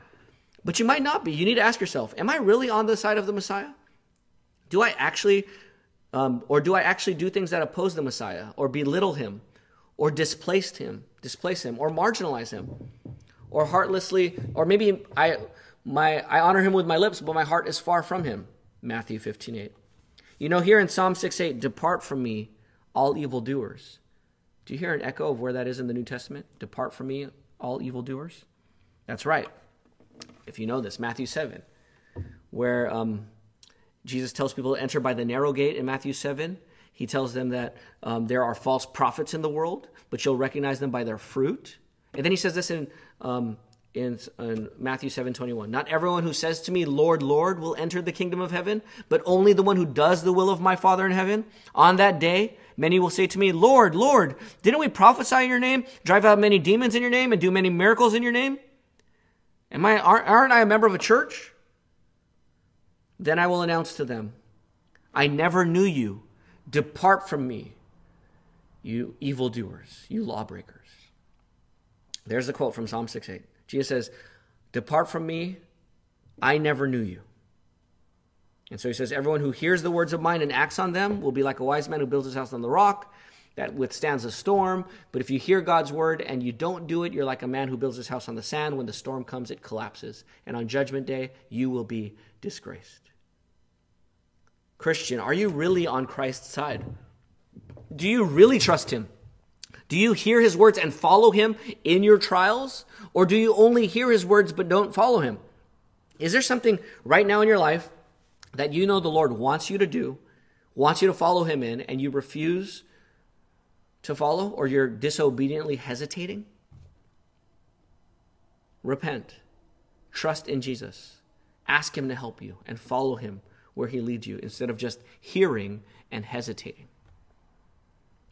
But you might not be. You need to ask yourself Am I really on the side of the Messiah? Do I actually, um, or do I actually do things that oppose the Messiah, or belittle him, or displace him, displace him, or marginalize him, or heartlessly, or maybe I, my, I honor him with my lips, but my heart is far from him. Matthew 15, 8. You know, here in Psalm 6, 8, depart from me, all evildoers. Do you hear an echo of where that is in the New Testament? Depart from me, all evildoers. That's right. If you know this, Matthew 7, where um, Jesus tells people to enter by the narrow gate in Matthew 7. He tells them that um, there are false prophets in the world, but you'll recognize them by their fruit. And then he says this in, um, in, in Matthew 7 21. Not everyone who says to me, Lord, Lord, will enter the kingdom of heaven, but only the one who does the will of my Father in heaven. On that day, many will say to me, Lord, Lord, didn't we prophesy in your name, drive out many demons in your name, and do many miracles in your name? Am I, aren't I a member of a church? Then I will announce to them, I never knew you. Depart from me, you evildoers, you lawbreakers. There's a quote from Psalm 6 8. Jesus says, Depart from me, I never knew you. And so he says, Everyone who hears the words of mine and acts on them will be like a wise man who builds his house on the rock that withstands a storm. But if you hear God's word and you don't do it, you're like a man who builds his house on the sand. When the storm comes, it collapses. And on judgment day, you will be disgraced. Christian, are you really on Christ's side? Do you really trust him? Do you hear his words and follow him in your trials? Or do you only hear his words but don't follow him? Is there something right now in your life that you know the Lord wants you to do, wants you to follow him in, and you refuse to follow, or you're disobediently hesitating? Repent. Trust in Jesus. Ask him to help you and follow him where He leads you instead of just hearing and hesitating.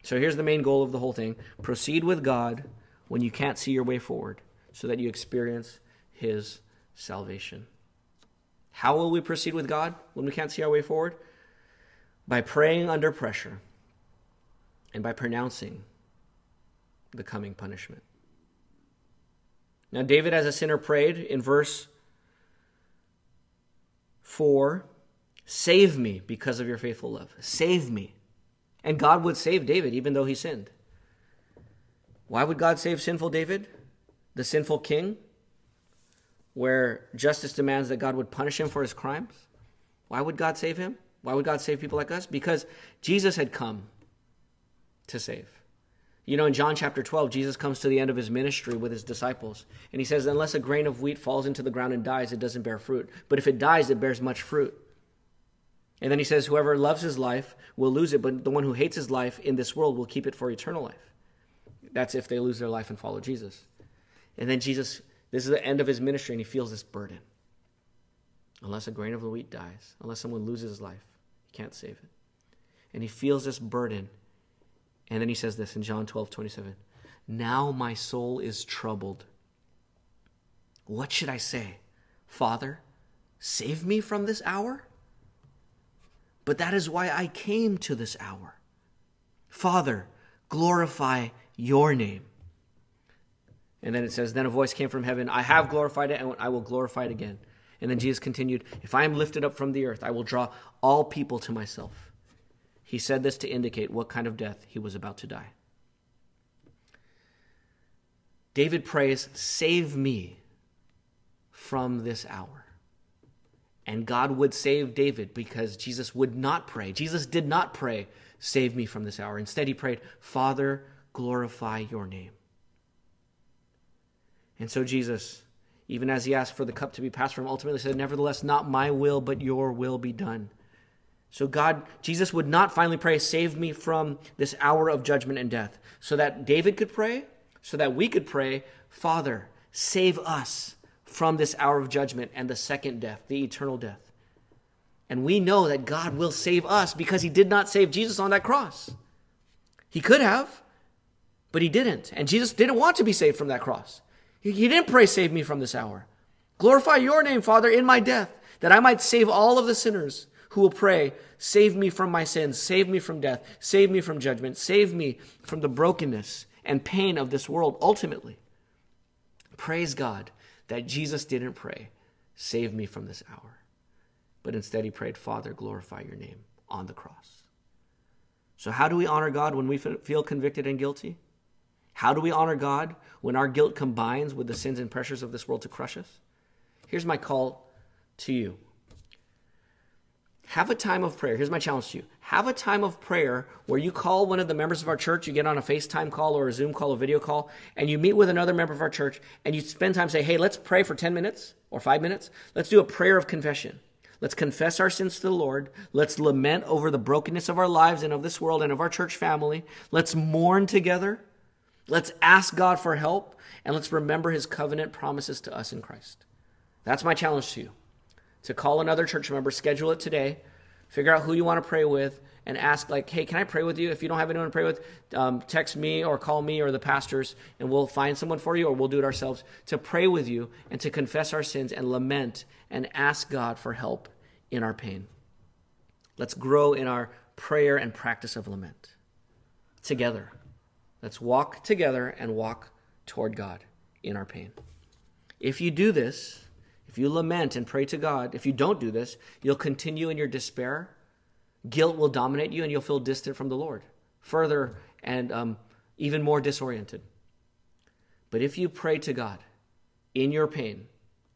So here's the main goal of the whole thing proceed with God when you can't see your way forward so that you experience His salvation. How will we proceed with God when we can't see our way forward? By praying under pressure and by pronouncing the coming punishment. Now, David, as a sinner, prayed in verse 4 Save me because of your faithful love. Save me. And God would save David even though he sinned. Why would God save sinful David, the sinful king, where justice demands that God would punish him for his crimes? Why would God save him? Why would God save people like us? Because Jesus had come to save. You know, in John chapter 12, Jesus comes to the end of his ministry with his disciples, and he says, Unless a grain of wheat falls into the ground and dies, it doesn't bear fruit. But if it dies, it bears much fruit. And then he says, Whoever loves his life will lose it, but the one who hates his life in this world will keep it for eternal life. That's if they lose their life and follow Jesus. And then Jesus, this is the end of his ministry, and he feels this burden. Unless a grain of the wheat dies, unless someone loses his life, he can't save it. And he feels this burden. And then he says this in John 12, 27. Now my soul is troubled. What should I say? Father, save me from this hour? but that is why I came to this hour. Father, glorify your name. And then it says, Then a voice came from heaven, I have glorified it, and I will glorify it again. And then Jesus continued, If I am lifted up from the earth, I will draw all people to myself. He said this to indicate what kind of death he was about to die. David prays, Save me from this hour. And God would save David because Jesus would not pray. Jesus did not pray, Save me from this hour. Instead, he prayed, Father, glorify your name. And so, Jesus, even as he asked for the cup to be passed from, ultimately said, Nevertheless, not my will, but your will be done. So, God, Jesus would not finally pray, Save me from this hour of judgment and death, so that David could pray, so that we could pray, Father, save us from this hour of judgment and the second death, the eternal death. And we know that God will save us because he did not save Jesus on that cross. He could have, but he didn't. And Jesus didn't want to be saved from that cross. He, didn't pray, Save me from this hour. Glorify your name, Father, in my death, that I might save all of the sinners who will pray, Save me from my sins, save me from death, save me from judgment, save me from the brokenness and pain of this world ultimately. Praise God that Jesus didn't pray, Save me from this hour. But instead, he prayed, Father, glorify your name on the cross. So, how do we honor God when we feel convicted and guilty? How do we honor God when our guilt combines with the sins and pressures of this world to crush us? Here's my call to you have a time of prayer. Here's my challenge to you. Have a time of prayer where you call one of the members of our church, you get on a FaceTime call or a Zoom call, a video call, and you meet with another member of our church and you spend time say, hey, let's pray for 10 minutes or five minutes. Let's do a prayer of confession. Let's confess our sins to the Lord. Let's lament over the brokenness of our lives and of this world and of our church family. Let's mourn together. Let's ask God for help. And let's remember his covenant promises to us in Christ. That's my challenge to you to call another church member, schedule it today, figure out who you want to pray with, and ask, like, hey, can I pray with you? If you don't have anyone to pray with, um, text me or call me or the pastors, and we'll find someone for you or we'll do it ourselves to pray with you and to confess our sins and lament and ask God for help in our pain. Let's grow in our prayer and practice of lament together. Let's walk together and walk toward God in our pain. If you do this, if you lament and pray to God, if you don't do this, you'll continue in your despair. Guilt will dominate you and you'll feel distant from the Lord, further and um, even more disoriented. But if you pray to God in your pain,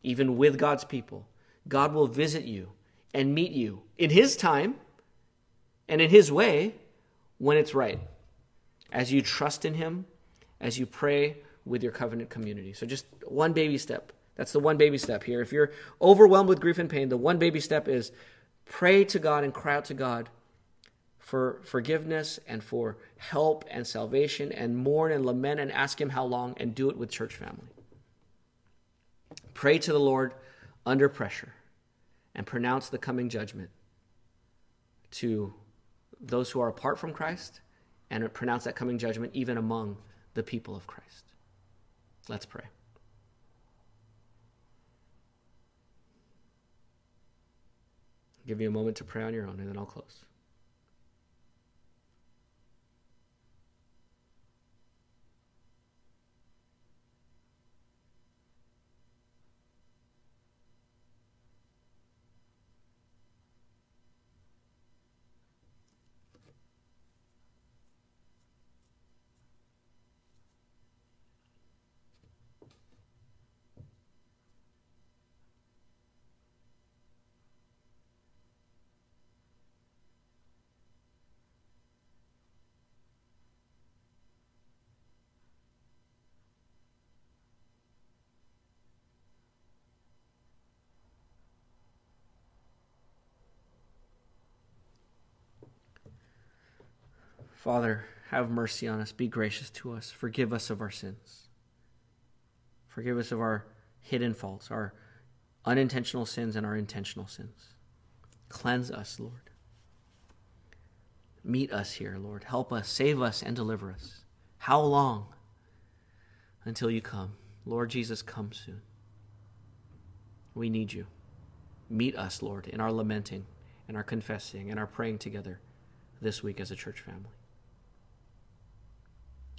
even with God's people, God will visit you and meet you in His time and in His way when it's right, as you trust in Him, as you pray with your covenant community. So, just one baby step that's the one baby step here. If you're overwhelmed with grief and pain, the one baby step is pray to God and cry out to God for forgiveness and for help and salvation and mourn and lament and ask Him how long and do it with church family. Pray to the Lord under pressure and pronounce the coming judgment to those who are apart from Christ and pronounce that coming judgment even among the people of Christ. Let's pray. Give you a moment to pray on your own, and then I'll close. Father, have mercy on us. Be gracious to us. Forgive us of our sins. Forgive us of our hidden faults, our unintentional sins, and our intentional sins. Cleanse us, Lord. Meet us here, Lord. Help us, save us, and deliver us. How long until you come? Lord Jesus, come soon. We need you. Meet us, Lord, in our lamenting and our confessing and our praying together this week as a church family.